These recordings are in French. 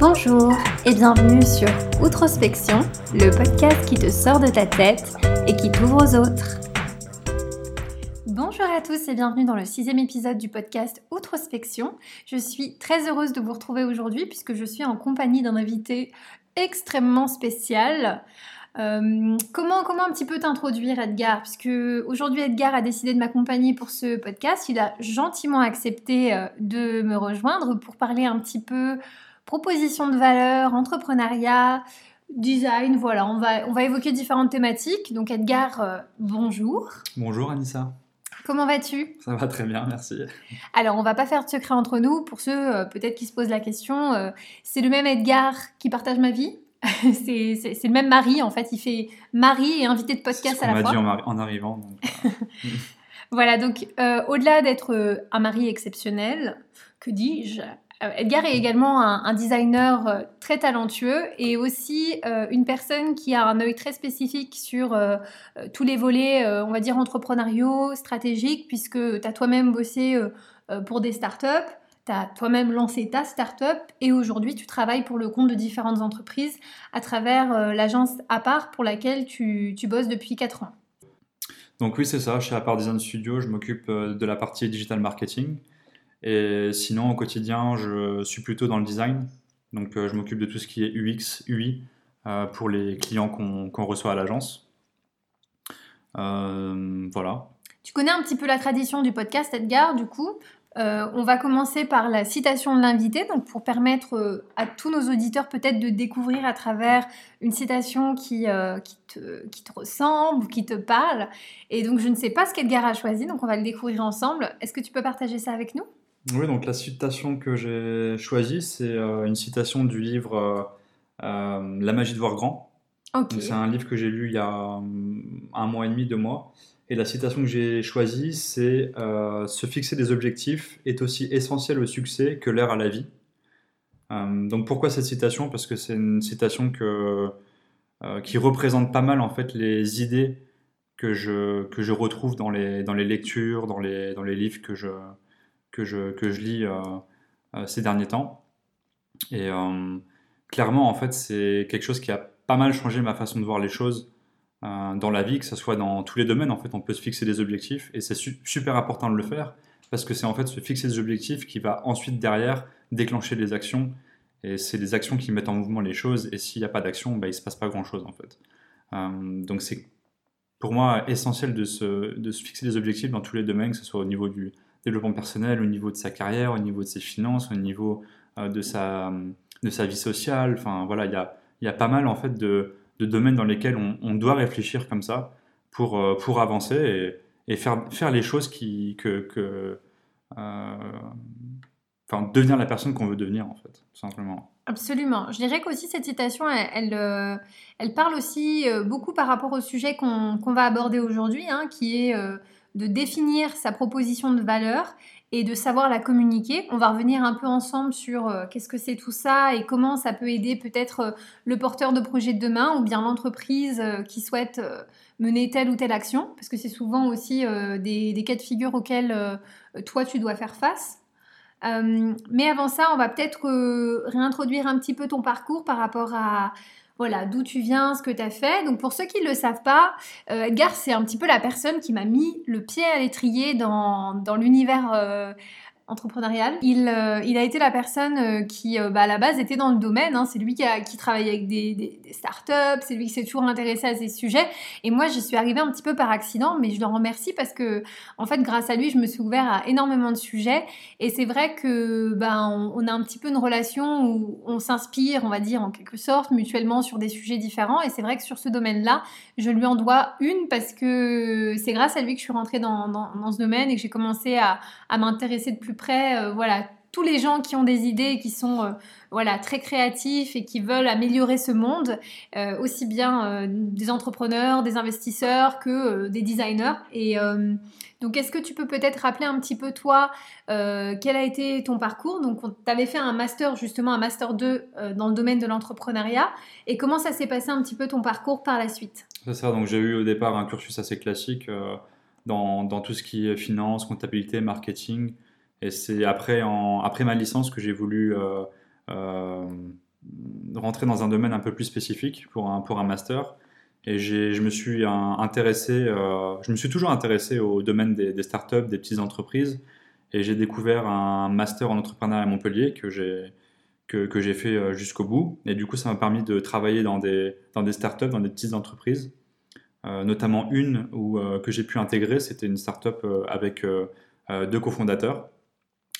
Bonjour et bienvenue sur Outrospection, le podcast qui te sort de ta tête et qui t'ouvre aux autres. Bonjour à tous et bienvenue dans le sixième épisode du podcast Outrospection. Je suis très heureuse de vous retrouver aujourd'hui puisque je suis en compagnie d'un invité extrêmement spécial. Euh, comment, comment un petit peu t'introduire, Edgar? Puisque aujourd'hui, Edgar a décidé de m'accompagner pour ce podcast. Il a gentiment accepté euh, de me rejoindre pour parler un petit peu proposition de valeur, entrepreneuriat, design. Voilà, on va, on va évoquer différentes thématiques. Donc, Edgar, euh, bonjour. Bonjour, Anissa. Comment vas-tu? Ça va très bien, merci. Alors, on va pas faire de secret entre nous. Pour ceux peut-être qui se posent la question, c'est le même Edgar qui partage ma vie c'est le même mari, en fait. Il fait mari et invité de podcast à la fois. On m'a dit en, arrivant. Euh. voilà, donc euh, au-delà d'être euh, un mari exceptionnel, que dis-je? Edgar est également un, designer très talentueux et aussi une personne qui a un œil très spécifique sur tous les volets, on va dire, entrepreneuriaux, stratégiques, puisque tu as toi-même bossé pour des startups tu as toi-même lancé ta startup et aujourd'hui tu travailles pour le compte de différentes entreprises à travers euh, l'agence part pour laquelle tu, tu, bosses depuis 4 ans. Donc oui, c'est ça, chez Apart Design Studio, je m'occupe euh, de la partie digital marketing. Et sinon, au quotidien, je suis plutôt dans le design. Donc euh, je m'occupe de tout ce qui est UX, UI pour les clients qu'on reçoit à l'agence. voilà. Tu connais un petit peu la tradition du podcast, Edgar, du coup. Euh, on va commencer par la citation de l'invité, donc pour permettre euh, à tous nos auditeurs peut-être de découvrir à travers une citation qui, euh, qui, te, qui, te, ressemble, qui te parle. Et donc je ne sais pas ce qu'Edgar a choisi, donc on va le découvrir ensemble. Est-ce que tu peux partager ça avec nous? Oui, donc la citation que j'ai choisie, c'est une citation du livre La magie de voir grand. C'est un livre que j'ai lu il y a un mois et demi, deux mois. Et la citation que j'ai choisie, c'est euh, Se fixer des objectifs est aussi essentiel au succès que l'air à la vie. Euh, donc pourquoi cette citation? Parce que c'est une citation que, euh, qui représente pas mal en fait les idées que je, que je retrouve dans les, dans les lectures, dans les, dans les livres que je, que je, que je lis ces derniers temps. Et clairement, en fait, c'est quelque chose qui a pas mal changé ma façon de voir les choses euh, dans la vie, que ce soit dans tous les domaines, en fait, on peut se fixer des objectifs et c'est super important de le faire parce que c'est en fait se fixer des objectifs qui va ensuite derrière déclencher des actions et c'est les actions qui mettent en mouvement les choses et s'il n'y a pas d'action, bah, il ne se passe pas grand chose en fait. Euh, donc c'est pour moi essentiel de se, de se fixer des objectifs dans tous les domaines, que ce soit au niveau du développement personnel, au niveau de sa carrière, au niveau de ses finances, au niveau euh, de, sa, de sa vie sociale. Enfin voilà, il y a, y a pas mal en fait de, de domaines dans lesquels on, doit réfléchir comme ça pour, euh, pour avancer et, faire, faire les choses qui, que, que euh, enfin, devenir la personne qu'on veut devenir, en fait, tout simplement. Absolument. Je dirais qu'aussi cette citation, elle, elle, parle aussi beaucoup par rapport au sujet qu'on va aborder aujourd'hui, hein, qui est de définir sa proposition de valeur et de savoir la communiquer. On va revenir un peu ensemble sur euh, qu'est-ce que c'est tout ça et comment ça peut aider peut-être euh, le porteur de projet de demain ou bien l'entreprise euh, qui souhaite mener telle ou telle action, parce que c'est souvent aussi des, des, cas de figure auxquels toi tu dois faire face. mais avant ça, on va peut-être réintroduire un petit peu ton parcours par rapport à voilà, d'où tu viens, ce que tu as fait. Donc pour ceux qui ne le savent pas, euh, Edgar, c'est un petit peu la personne qui m'a mis le pied à l'étrier dans, l'univers euh, entrepreneurial. Il, euh, il a été la personne qui, bah, à la base, était dans le domaine. Hein. C'est lui qui, a, travaillait avec des, startups, c'est lui qui s'est toujours intéressé à ces sujets. Et moi, j'y suis arrivée un petit peu par accident, mais je le remercie parce que, en fait, grâce à lui, je me suis ouvert à énormément de sujets. Et c'est vrai que, bah, on, a un petit peu une relation où on s'inspire, on va dire, en quelque sorte, mutuellement sur des sujets différents. Et c'est vrai que sur ce domaine-là, je lui en dois une parce que c'est grâce à lui que je suis rentrée dans, ce domaine et que j'ai commencé à, à m'intéresser de plus près, euh, voilà, tous les gens qui ont des idées qui sont euh, voilà très créatifs et qui veulent améliorer ce monde, euh, aussi bien des entrepreneurs, des investisseurs que des designers. Et donc, est-ce que tu peux peut-être rappeler un petit peu toi quel a été ton parcours? Donc, tu avais fait un master justement, un master 2 dans le domaine de l'entrepreneuriat. Et comment ça s'est passé un petit peu ton parcours par la suite? C'est ça. Donc, j'ai eu au départ un cursus assez classique. Dans, tout ce qui est finance, comptabilité, marketing, et c'est après, ma licence que j'ai voulu euh, euh, rentrer dans un domaine un peu plus spécifique pour un, master. Et je me suis intéressé, je me suis toujours intéressé au domaine des, startups, des petites entreprises. Et j'ai découvert un master en entrepreneuriat à Montpellier que j'ai fait jusqu'au bout. Et du coup, ça m'a permis de travailler dans des, startups, dans des petites entreprises. Euh, notamment une où, euh, que j'ai pu intégrer, c'était une startup euh, avec deux cofondateurs,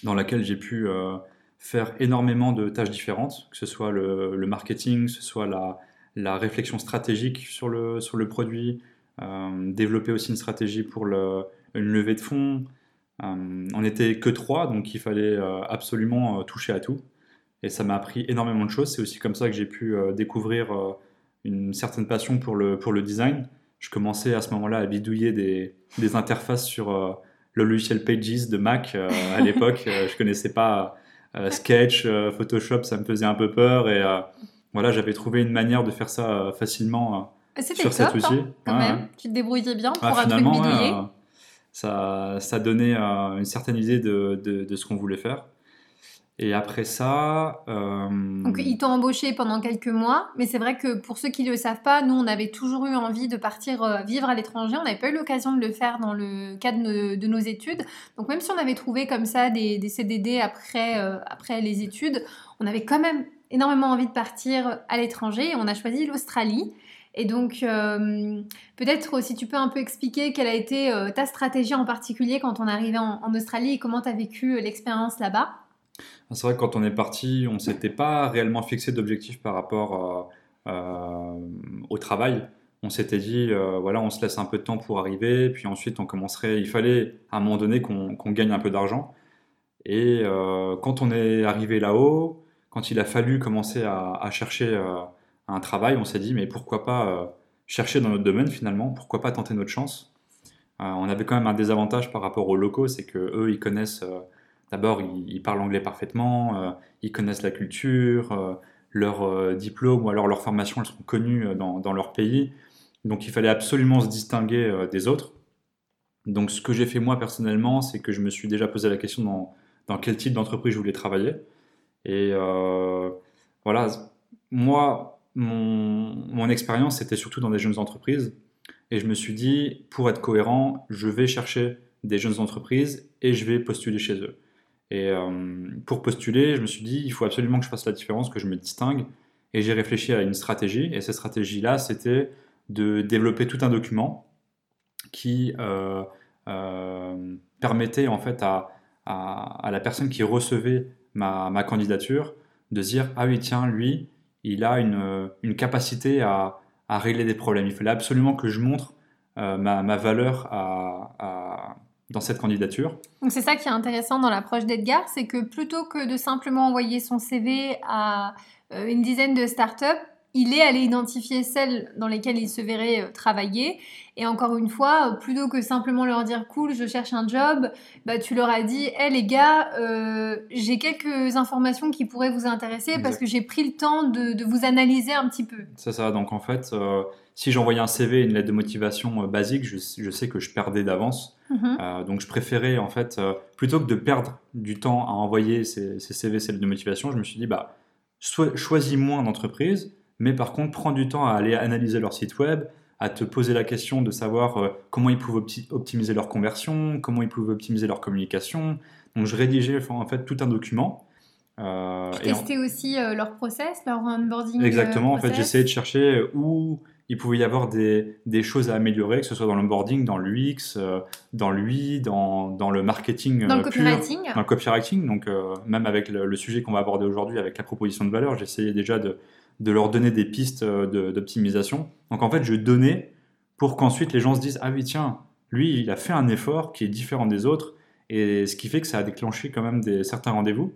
dans laquelle j'ai pu faire énormément de tâches différentes, que ce soit le, marketing, que ce soit la, réflexion stratégique sur le, produit, développer aussi une stratégie pour une levée de fonds. on n'était que trois, donc il fallait absolument toucher à tout. Et ça m'a appris énormément de choses. C'est aussi comme ça que j'ai pu découvrir une certaine passion pour le, design je commençais à ce moment-là à bidouiller des, interfaces sur euh, le logiciel Pages de Mac euh, à l'époque. Euh, je connaissais pas Sketch, Photoshop, ça me faisait un peu peur et voilà, j'avais trouvé une manière de faire ça facilement sur cet outil. Hein, quand même. Tu te débrouillais bien pour un truc bidouillé. ça, ça donnait une certaine idée de, de, de ce qu'on voulait faire. Et après ça. Euh, Donc, ils t'ont embauché pendant quelques mois, mais c'est vrai que pour ceux qui ne le savent pas, nous, on avait toujours eu envie de partir euh, vivre à l'étranger. On n'avait pas eu l'occasion de le faire dans le cadre de, nos études. Donc, même si on avait trouvé comme ça des, CDD après, euh, après les études, on avait quand même énormément envie de partir à l'étranger et on a choisi l'Australie. Et donc, peut-être si tu peux un peu expliquer quelle a été ta stratégie en particulier quand on arrivé en, en Australie et comment tu as vécu l'expérience là-bas? C'est vrai que quand on est parti, on ne s'était pas réellement fixé d'objectif par rapport euh, euh, au travail. On s'était dit, euh, voilà, on se laisse un peu de temps pour arriver, puis ensuite on commencerait. Il fallait à un moment donné qu'on gagne un peu d'argent. Et quand on est arrivé là-haut, quand il a fallu commencer à, chercher un travail, on s'est dit, mais pourquoi pas chercher dans notre domaine finalement? Pourquoi pas tenter notre chance? On avait quand même un désavantage par rapport aux locaux, c'est que eux, ils connaissent D'abord, ils, parlent anglais parfaitement, euh, ils connaissent la culture, euh, leurs euh, diplômes ou alors leurs formations, elles sont connues dans, dans, leur pays. Donc il fallait absolument se distinguer des autres. Donc ce que j'ai fait moi personnellement, c'est que je me suis déjà posé la question dans, dans quel type d'entreprise je voulais travailler. Et voilà, moi, mon, mon expérience, c'était surtout dans des jeunes entreprises. Et je me suis dit, pour être cohérent, je vais chercher des jeunes entreprises et je vais postuler chez eux. Et euh, pour postuler, je me suis dit, il faut absolument que je fasse la différence, que je me distingue. Et j'ai réfléchi à une stratégie. Et cette stratégie-là, c'était de développer tout un document qui euh, euh, permettait en fait à, à, la personne qui recevait ma, ma, candidature de dire, ah oui, tiens, lui, il a une, une capacité à, à, régler des problèmes. Il fallait absolument que je montre ma, ma, valeur à dans cette candidature. Donc c'est ça qui est intéressant dans l'approche d'Edgar, c'est que plutôt que de simplement envoyer son CV à euh, une dizaine de startups, il est allé identifier celles dans lesquelles il se verrait euh, travailler. Et encore une fois, plutôt que simplement leur dire cool, je cherche un job, bah, tu leur as dit, hé les gars, euh, j'ai quelques informations qui pourraient vous intéresser parce que j'ai pris le temps de, vous analyser un petit peu. C'est ça, donc en fait, si j'envoyais un CV, une lettre de motivation basique, je, je sais que je perdais d'avance. Mhm. Euh, donc je préférais en fait, euh, plutôt que de perdre du temps à envoyer ces, CV, ces lettres de motivation, je me suis dit, bah, choisis moins d'entreprises, mais par contre prends du temps à aller analyser leur site web, à te poser la question de savoir euh, comment ils pouvaient optimiser leur conversion, comment ils pouvaient optimiser leur communication. Donc je rédigeais en fait tout un document. Euh, tester aussi leur process, leur onboarding. Exactement, en fait j'essayais de chercher où il pouvait y avoir des, choses à améliorer, que ce soit dans l'onboarding, dans l'UX, euh, dans l'UI, dans, dans, le marketing. Dans le euh, copywriting. dans le copywriting. Donc, euh, même avec le, sujet qu'on va aborder aujourd'hui, avec la proposition de valeur, j'essayais déjà de, de, leur donner des pistes d'optimisation. Donc, en fait, je donnais pour qu'ensuite les gens se disent Ah oui, tiens, lui, il a fait un effort qui est différent des autres. Et ce qui fait que ça a déclenché quand même certains rendez-vous.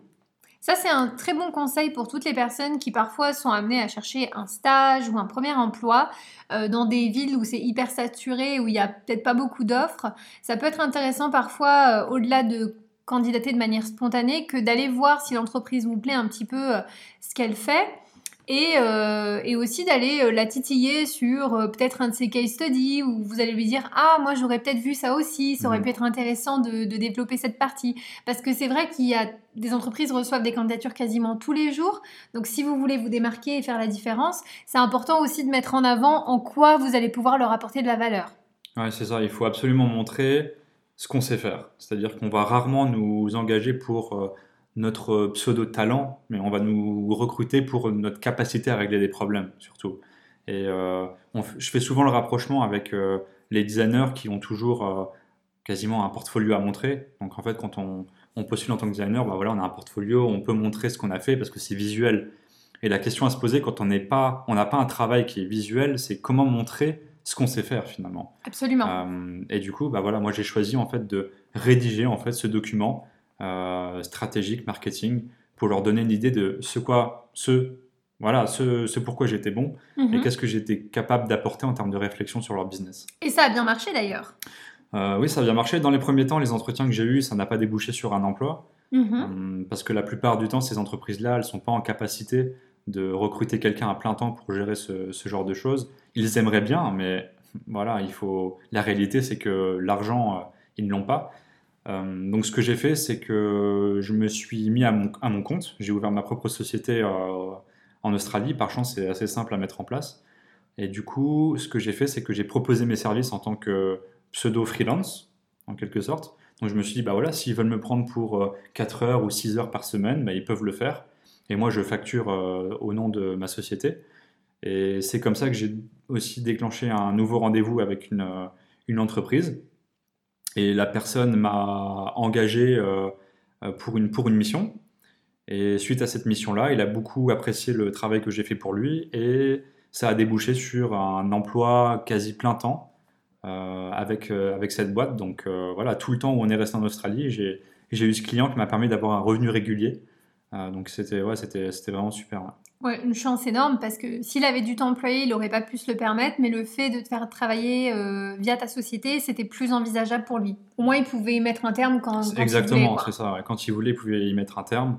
Ça, c'est un très bon conseil pour toutes les personnes qui parfois sont amenées à chercher un stage ou un premier emploi euh, dans des villes où c'est hyper saturé, où il n'y a peut-être pas beaucoup d'offres. Ça peut être intéressant parfois, euh, au-delà de candidater de manière spontanée, que d'aller voir si l'entreprise vous plaît un petit peu euh, ce qu'elle fait. Et, euh, et aussi d'aller euh, la titiller sur euh, peut-être un de ses case studies où vous allez lui dire ah moi j'aurais peut-être vu ça aussi ça aurait mhm. pu être intéressant de, de développer cette partie. Parce que c'est vrai qu'il y a des entreprises reçoivent des candidatures quasiment tous les jours. Donc si vous voulez vous démarquer et faire la différence c'est important aussi de mettre en avant en quoi vous allez pouvoir leur apporter de la valeur. Ouais c'est ça. Il faut absolument montrer ce qu'on sait faire. C'est-à-dire qu'on va rarement nous engager pour notre pseudo-talent, mais on va nous recruter pour notre capacité à régler des problèmes, surtout. Et euh, je fais souvent le rapprochement avec euh, les designers qui ont toujours euh, quasiment un portfolio à montrer. Donc en fait, quand on, postule en tant que designer, bah voilà, on a un portfolio, on peut montrer ce qu'on a fait parce que c'est visuel. Et la question à se poser quand on n'est pas, on n'a pas un travail qui est visuel, c'est comment montrer ce qu'on sait faire finalement. Absolument. et du coup, bah voilà, moi j'ai choisi en fait de rédiger en fait ce document euh, stratégique, marketing, pour leur donner une idée de ce quoi, ce, voilà, ce, ce pourquoi j'étais bon et mhm. qu'est-ce que j'étais capable d'apporter en termes de réflexion sur leur business. Et ça a bien marché d'ailleurs. Euh, oui, ça a bien marché. Dans les premiers temps, les entretiens que j'ai eus, ça n'a pas débouché sur un emploi. Mhm. Hum, parce que la plupart du temps, ces entreprises-là, elles ne sont pas en capacité de recruter quelqu'un à plein temps pour gérer ce, ce, genre de choses. Ils aimeraient bien, mais voilà, il faut. La réalité, c'est que l'argent, euh, ils ne l'ont pas. Euh, donc ce que j'ai fait, c'est que je me suis mis à mon, compte. J'ai ouvert ma propre société euh, en Australie. Par chance, c'est assez simple à mettre en place. Et du coup, ce que j'ai fait, c'est que j'ai proposé mes services en tant que pseudo-freelance, en quelque sorte. Donc je me suis dit, bah voilà, s'ils veulent me prendre pour 4 euh, heures ou 6 heures par semaine, bah, ils peuvent le faire. Et moi, je facture au nom de ma société. Et c'est comme ça que j'ai aussi déclenché un nouveau rendez-vous avec une entreprise et la personne m'a engagé euh, euh, pour, une, pour une mission. Et suite à cette mission-là, il a beaucoup apprécié le travail que j'ai fait pour lui et ça a débouché sur un emploi quasi plein temps euh, avec, avec cette boîte. Donc voilà, tout le temps où on est resté en Australie, j'ai eu ce client qui m'a permis d'avoir un revenu régulier. Donc c'était ouais, vraiment super. Ouais, une chance énorme parce que s'il avait dû t'employer, il n'aurait pas pu se le permettre, mais le fait de te faire travailler euh, via ta société, c'était plus envisageable pour lui. Au moins, il pouvait y mettre un terme quand, quand Exactement, c'est ça. Quand il voulait, il pouvait y mettre un terme.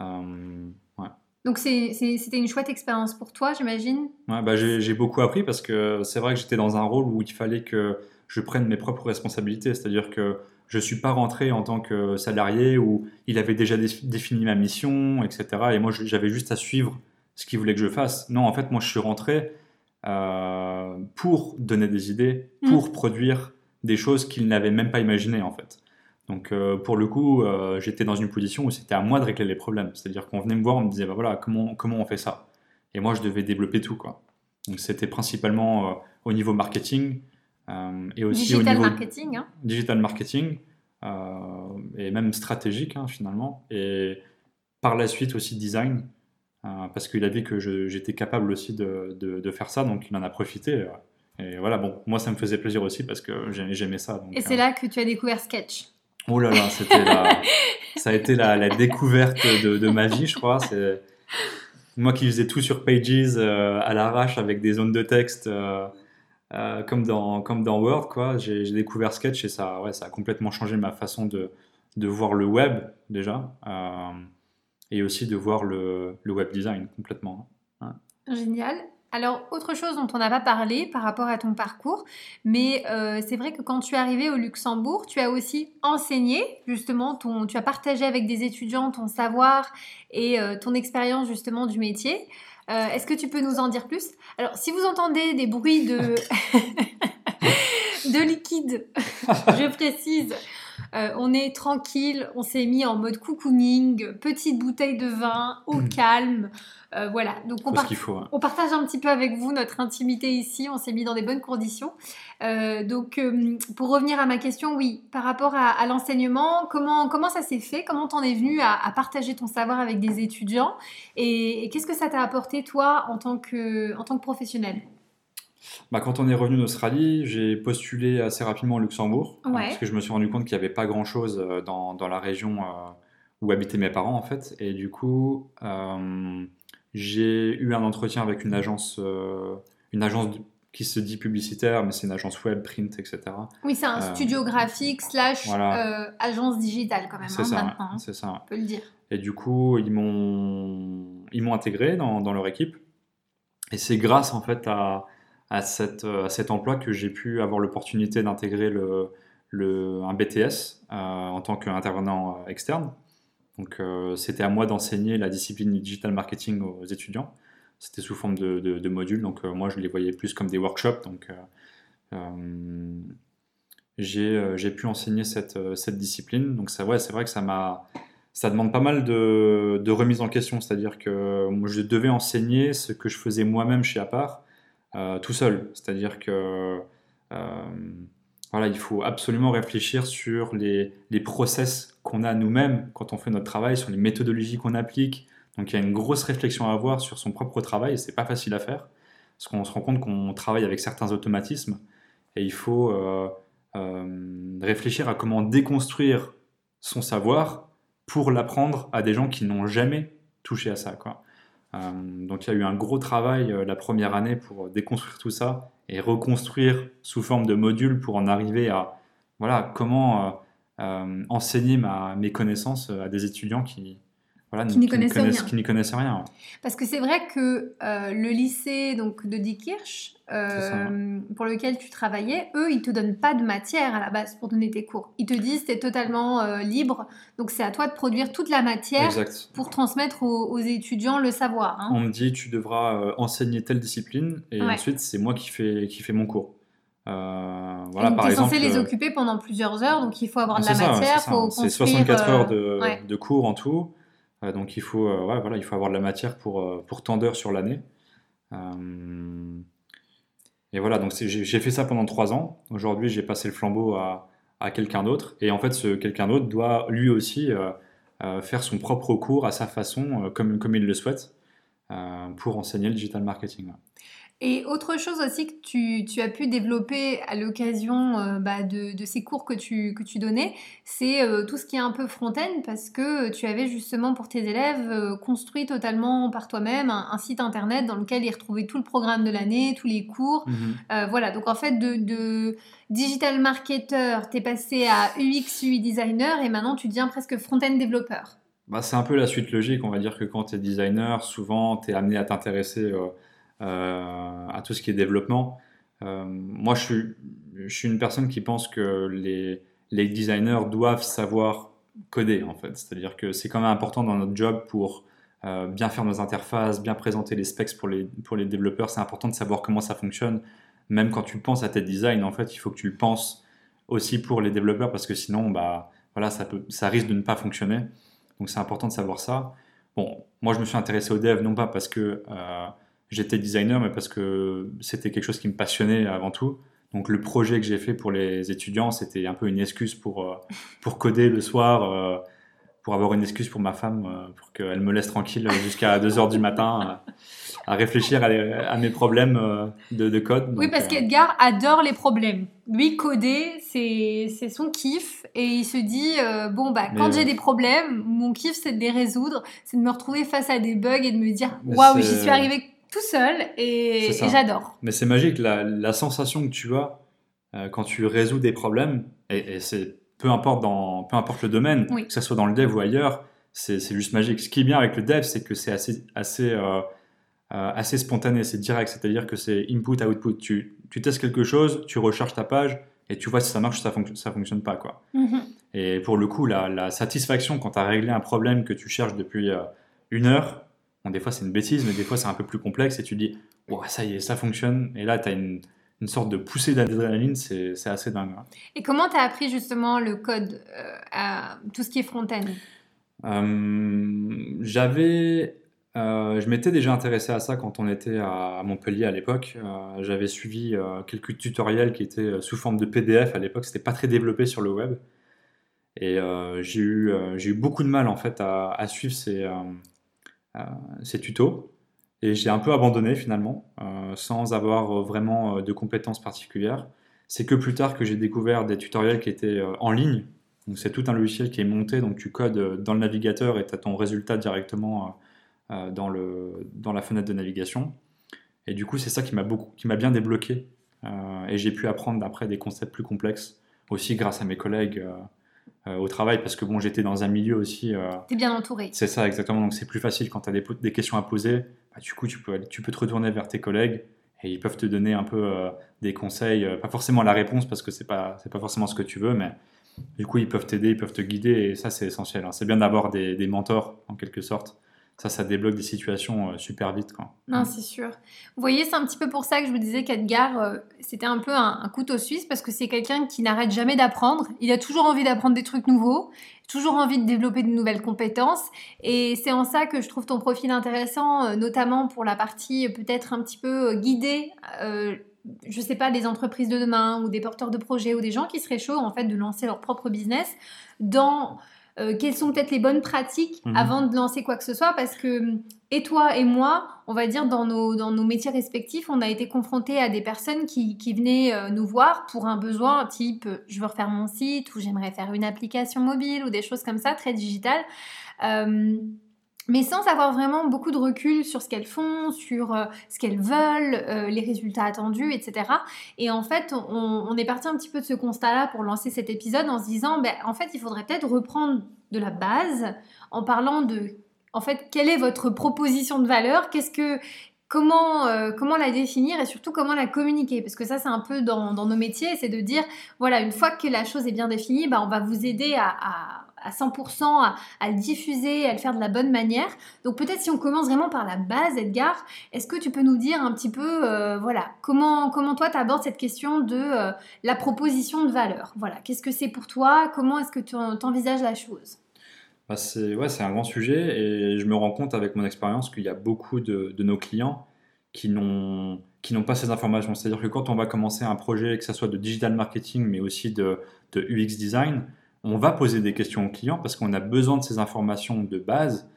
Euh, ouais. Donc c'était une chouette expérience pour toi, j'imagine bah, J'ai beaucoup appris parce que c'est vrai que j'étais dans un rôle où il fallait que je prenne mes propres responsabilités, c'est-à-dire que je ne suis pas rentré en tant que salarié où il avait déjà défini ma mission, etc. Et moi, j'avais juste à suivre ce qu'il voulait que je fasse. Non, en fait, moi, je suis rentré euh, pour donner des idées, mm. pour produire des choses qu'il n'avait même pas imaginées, en fait. Donc, euh, pour le coup, euh, j'étais dans une position où c'était à moi de régler les problèmes. C'est-à-dire qu'on venait me voir, on me disait, bah voilà, comment, comment on fait ça? Et moi, je devais développer tout, quoi. Donc, c'était principalement au niveau marketing et aussi digital au niveau marketing, hein. digital marketing et même stratégique, hein, finalement. Et par la suite aussi design. Euh, parce qu'il a vu que j'étais capable aussi de, de, faire ça, donc il en a profité. Euh, et voilà, bon, moi ça me faisait plaisir aussi parce que j'aimais ça. et c'est euh, là que tu as découvert Sketch. Oh là là, c'était ça a été la, la découverte de, de, ma vie, je crois. C'est moi qui faisais tout sur Pages à l'arrache avec des zones de texte. Comme, dans, comme dans Word, quoi. J'ai découvert Sketch et ça, ouais, ça a complètement changé ma façon de, de voir le web déjà et aussi de voir le, le web design complètement. Hein. Génial. Alors, autre chose dont on n'a pas parlé par rapport à ton parcours, mais euh, c'est vrai que quand tu es arrivé au Luxembourg, tu as aussi enseigné, justement, ton, tu as partagé avec des étudiants ton savoir et euh, ton expérience justement du métier. Euh, est-ce que tu peux nous en dire plus? Alors, si vous entendez des bruits de, de liquide, je précise, euh, on est tranquille, on s'est mis en mode cocooning, petite bouteille de vin, au hmm. calme. Euh, voilà, donc on, hein. on, partage un petit peu avec vous notre intimité ici, on s'est mis dans des bonnes conditions. Euh, donc pour revenir à ma question, oui, par rapport à, l'enseignement, comment, comment ça s'est fait? Comment t'en es venu à, partager ton savoir avec des étudiants? Et, et qu'est-ce que ça t'a apporté toi en tant que, en tant que professionnel? Bah, quand on est revenu d'Australie, j'ai postulé assez rapidement au Luxembourg, euh, parce que je me suis rendu compte qu'il n'y avait pas grand-chose euh, dans, dans, la région euh, où habitaient mes parents, en fait. Et du coup, j'ai eu un entretien avec une agence, une agence qui se dit publicitaire, mais c'est une agence web, print, etc. Oui, c'est un studio graphique slash agence digitale quand même, c'est hein, ça, hein. c'est ça. On peut le dire. Et du coup, ils m'ont ils m'ont intégré dans, dans, leur équipe. Et c'est grâce en fait à, à, cette, à cet emploi que j'ai pu avoir l'opportunité d'intégrer le, un BTS en tant qu'intervenant externe. Donc c'était à moi d'enseigner la discipline digital marketing aux étudiants. C'était sous forme de, de, modules, donc moi je les voyais plus comme des workshops. Donc euh, j'ai pu enseigner cette, euh, cette discipline. Donc ça, ouais, c'est vrai que ça m'a ça demande pas mal de, remise en question, c'est-à-dire que je devais enseigner ce que je faisais moi-même chez Apart, euh, tout seul. C'est-à-dire que voilà, il faut absolument réfléchir sur les, les process qu'on a nous-mêmes quand on fait notre travail, sur les méthodologies qu'on applique. Donc il y a une grosse réflexion à avoir sur son propre travail et c'est pas facile à faire parce qu'on se rend compte qu'on travaille avec certains automatismes et il faut euh, réfléchir à comment déconstruire son savoir pour l'apprendre à des gens qui n'ont jamais touché à ça. Quoi. Euh, donc il y a eu un gros travail euh, la première année pour déconstruire tout ça et reconstruire sous forme de modules pour en arriver à voilà, comment enseigner ma, mes connaissances à des étudiants qui, qui n'y connaissaient, connaissent, rien. Parce que c'est vrai que euh, le lycée donc, de Diekirch, euh, pour lequel tu travaillais, eux, ils te donnent pas de matière à la base pour donner tes cours. Ils te disent tu es totalement euh, libre, donc c'est à toi de produire toute la matière pour transmettre aux, étudiants le savoir. Hein. On me dit tu devras enseigner telle discipline et ensuite c'est moi qui fais, qui fais mon cours. voilà, par es censé les occuper pendant plusieurs heures, donc il faut avoir de la matière. C'est 64 heures de, de, cours en tout. Euh, donc il faut, euh, voilà, il faut avoir de la matière pour, euh, pour tant sur l'année. et voilà, donc j'ai fait ça pendant trois ans. Aujourd'hui, j'ai passé le flambeau à, à quelqu'un d'autre. Et en fait, ce quelqu'un d'autre doit lui aussi faire son propre cours à sa façon, comme, comme il le souhaite, pour enseigner le digital marketing. Et autre chose aussi que tu, tu as pu développer à l'occasion euh, bah, de, de, ces cours que tu, que tu donnais, c'est euh, tout ce qui est un peu front-end parce que tu avais justement pour tes élèves euh, construit totalement par toi-même un, site internet dans lequel ils retrouvaient tout le programme de l'année, tous les cours. Mhm. voilà, donc en fait de, de digital marketer, tu es passé à UX, UI designer et maintenant tu deviens presque front-end développeur. Bah, c'est un peu la suite logique, on va dire que quand tu es designer, souvent tu es amené à t'intéresser à tout ce qui est développement. Euh, moi, je suis, une personne qui pense que les, designers doivent savoir coder, en fait. C'est-à-dire que c'est quand même important dans notre job pour euh, bien faire nos interfaces, bien présenter les specs pour les, pour les développeurs. C'est important de savoir comment ça fonctionne. Même quand tu penses à tes designs, en fait, il faut que tu le penses aussi pour les développeurs parce que sinon, bah, voilà, ça risque de ne pas fonctionner. Donc c'est important de savoir ça. Bon, moi je me suis intéressé au dev non pas parce que j'étais designer, mais parce que c'était quelque chose qui me passionnait avant tout. Donc le projet que j'ai fait pour les étudiants, c'était un peu une excuse pour, euh, pour coder le soir, euh, pour avoir une excuse pour ma femme, euh, pour qu'elle me laisse tranquille jusqu'à 2h du matin à réfléchir à, mes problèmes de, code. oui, parce qu'Edgar adore les problèmes. Lui, coder, c'est son kiff. Et il se dit, bon, bah, quand j'ai des problèmes, mon kiff, c'est de les résoudre, c'est de me retrouver face à des bugs et de me dire, waouh, j'y suis arrivé tout seul et, j'adore. Mais c'est magique, la, sensation que tu as euh, quand tu résous des problèmes, et, c'est peu importe, dans, peu importe le domaine, que ce soit dans le dev ou ailleurs, c'est juste magique. Ce qui est bien avec le dev, c'est que c'est assez, assez, euh, euh, assez spontané, c'est direct, c'est-à-dire que c'est input-output. Tu, tu testes quelque chose, tu recharges ta page, et tu vois si ça marche ou ça, fonctionne, ça fonctionne pas. Quoi. Mm-hmm. Et pour le coup, la, la satisfaction quand tu as réglé un problème que tu cherches depuis une heure, des fois, c'est une bêtise, mais des fois, c'est un peu plus complexe et tu dis, ça y est, ça fonctionne. Et là, tu as une, une, sorte de poussée d'adrénaline, c'est assez dingue. Hein. Et comment tu as appris justement le code euh, à tout ce qui est front-end? Euh, J'avais. Euh, je m'étais déjà intéressé à ça quand on était à, Montpellier à l'époque. J'avais suivi quelques tutoriels qui étaient sous forme de PDF à l'époque. C'était pas très développé sur le web. Et j'ai eu, j'ai eu beaucoup de mal en fait à, à suivre ces, euh, ces tutos. Et j'ai un peu abandonné finalement, euh, sans avoir vraiment euh, de compétences particulières. C'est que plus tard que j'ai découvert des tutoriels qui étaient en ligne. Donc c'est tout un logiciel qui est monté, donc tu codes dans le navigateur et tu as ton résultat directement dans, le, dans la fenêtre de navigation. Et du coup, c'est ça qui m'a bien débloqué. et j'ai pu apprendre après des concepts plus complexes, aussi grâce à mes collègues au travail parce que bon, j'étais dans un milieu aussi. T'es bien entouré. C'est ça, exactement. Donc c'est plus facile quand tu as des, des, questions à poser. Bah, du coup, tu peux, tu peux te retourner vers tes collègues et ils peuvent te donner un peu des conseils, pas forcément la réponse parce que c'est pas, c'est pas forcément ce que tu veux, mais du coup, ils peuvent t'aider, ils peuvent te guider, et ça, c'est essentiel. Hein. C'est bien d'avoir des, des, mentors, en quelque sorte, ça, ça débloque des situations euh, super vite. Quoi. Non, c'est sûr. Vous voyez, c'est un petit peu pour ça que je vous disais qu'Edgar, euh, c'était un peu un, couteau suisse parce que c'est quelqu'un qui n'arrête jamais d'apprendre. Il a toujours envie d'apprendre des trucs nouveaux, toujours envie de développer de nouvelles compétences. Et c'est en ça que je trouve ton profil intéressant, euh, notamment pour la partie peut-être un petit peu guidée. je sais pas, des entreprises de demain ou des porteurs de projets ou des gens qui seraient chauds en fait de lancer leur propre business dans euh, quelles sont peut-être les bonnes pratiques mhm. avant de lancer quoi que ce soit parce que et toi et moi, on va dire dans nos, dans nos métiers respectifs, on a été confrontés à des personnes qui, qui venaient euh, nous voir pour un besoin type je veux refaire mon site ou j'aimerais faire une application mobile ou des choses comme ça très digitales. Euh, mais sans avoir vraiment beaucoup de recul sur ce qu'elles font, sur euh, ce qu'elles veulent, euh, les résultats attendus, etc. Et en fait, on, est parti un petit peu de ce constat-là pour lancer cet épisode en se disant, ben, en fait, il faudrait peut-être reprendre de la base en parlant de, en fait, quelle est votre proposition de valeur, qu'est-ce que, comment, euh, comment la définir et surtout comment la communiquer. Parce que ça, c'est un peu dans, nos métiers, c'est de dire, voilà, une fois que la chose est bien définie, ben, on va vous aider à 100% à, le diffuser, à le faire de la bonne manière. Donc peut-être si on commence vraiment par la base, Edgar, est-ce que tu peux nous dire un petit peu, euh, voilà, comment, comment toi tu abordes cette question de euh, la proposition de valeur? Voilà, qu'est-ce que c'est pour toi? Comment est-ce que tu envisages la chose? Bah c'est ouais, un grand sujet et je me rends compte avec mon expérience qu'il y a beaucoup de, nos clients qui n'ont pas ces informations. C'est-à-dire que quand on va commencer un projet, que ce soit de digital marketing, mais aussi de UX design, on va poser des questions aux clients parce qu'on a besoin de ces informations de base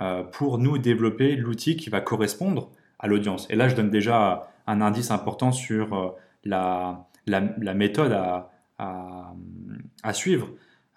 euh, pour nous développer l'outil qui va correspondre à l'audience. Et là, je donne déjà un indice important sur euh, la, méthode à, à, suivre.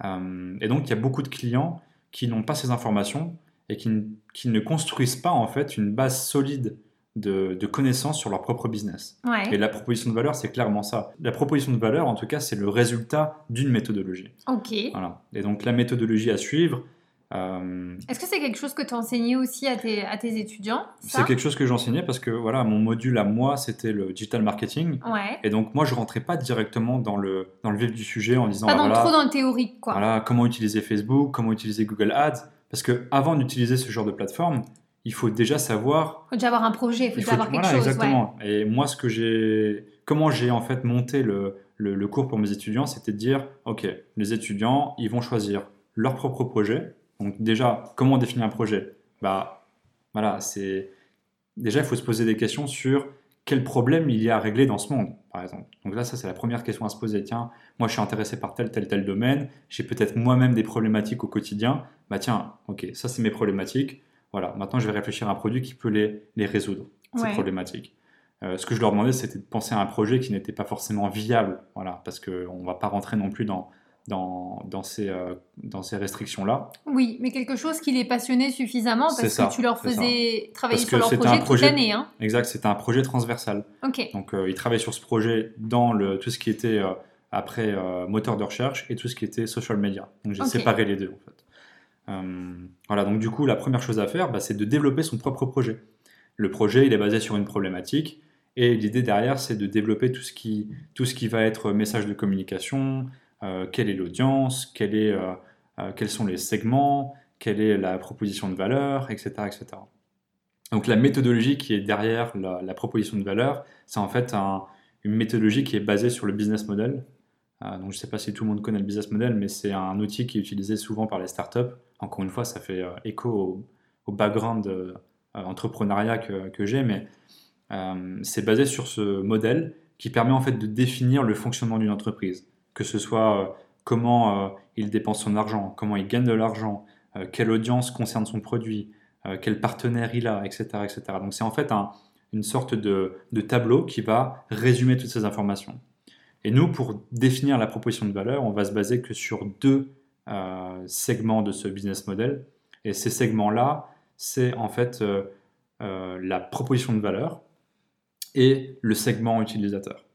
Euh, et donc, il y a beaucoup de clients qui n'ont pas ces informations et qui, qui, ne construisent pas en fait une base solide de, connaissances sur leur propre business. Et la proposition de valeur, c'est clairement ça. La proposition de valeur, en tout cas, c'est le résultat d'une méthodologie. Ok. Voilà. Et donc la méthodologie à suivre. Euh, Est-ce que c'est quelque chose que tu enseignais aussi à tes, à tes étudiants C'est quelque chose que j'enseignais parce que voilà, mon module à moi, c'était le digital marketing. Ouais. Et donc moi, je rentrais pas directement dans le, dans le vif du sujet en disant... Pas dans, trop dans le théorique, quoi. Voilà, comment utiliser Facebook, comment utiliser Google Ads. Parce que avant d'utiliser ce genre de plateforme, il faut déjà savoir. Il faut déjà avoir un projet, il faut déjà avoir quelque chose. Exactement. Et moi, ce que j'ai, comment j'ai en fait monté le, le, cours pour mes étudiants, c'était de dire, ok, les étudiants, ils vont choisir leur propre projet. Donc déjà, comment définir un projet? Bah, voilà, c'est déjà il faut se poser des questions sur quel problème il y a à régler dans ce monde, par exemple. Donc là, ça c'est la première question à se poser. Tiens, moi je suis intéressé par tel tel tel domaine, j'ai peut-être moi-même des problématiques au quotidien. Bah tiens, ok, ça c'est mes problématiques voilà, maintenant je vais réfléchir à un produit qui peut les, les résoudre, ces problématiques. Euh, ce que je leur demandais, c'était de penser à un projet qui n'était pas forcément viable, voilà, parce qu'on ne va pas rentrer non plus dans, dans, dans ces, euh, dans ces restrictions-là. Oui, mais quelque chose qui les passionnait suffisamment parce que tu leur faisais travailler sur leur projet, toute l'année. Hein. Exact, c'était un projet transversal. Donc euh, ils travaillaient sur ce projet dans le, tout ce qui était après moteur de recherche et tout ce qui était social media. Donc j'ai séparé les deux en fait. Euh, voilà, donc du coup, la première chose à faire, bah, c'est de développer son propre projet. Le projet, il est basé sur une problématique, et l'idée derrière, c'est de développer tout ce, qui, tout ce qui va être message de communication, euh, quelle est l'audience, euh, quels sont les segments, quelle est la proposition de valeur, etc. etc. Donc la méthodologie qui est derrière la, proposition de valeur, c'est en fait une méthodologie qui est basée sur le business model. donc je ne sais pas si tout le monde connaît le business model, mais c'est un outil qui est utilisé souvent par les startups encore une fois, ça fait euh, écho au, background euh, entrepreneuriat que, j'ai, mais euh, c'est basé sur ce modèle qui permet en fait de définir le fonctionnement d'une entreprise, que ce soit comment il dépense son argent, comment il gagne de l'argent, quelle audience concerne son produit, quel partenaire il a, etc. etc. Donc c'est en fait une sorte de, de, tableau qui va résumer toutes ces informations. Et nous, pour définir la proposition de valeur, on va se baser que sur deux euh, segments de ce business model. Et ces segments-là, c'est en fait euh, euh, la proposition de valeur et le segment utilisateur.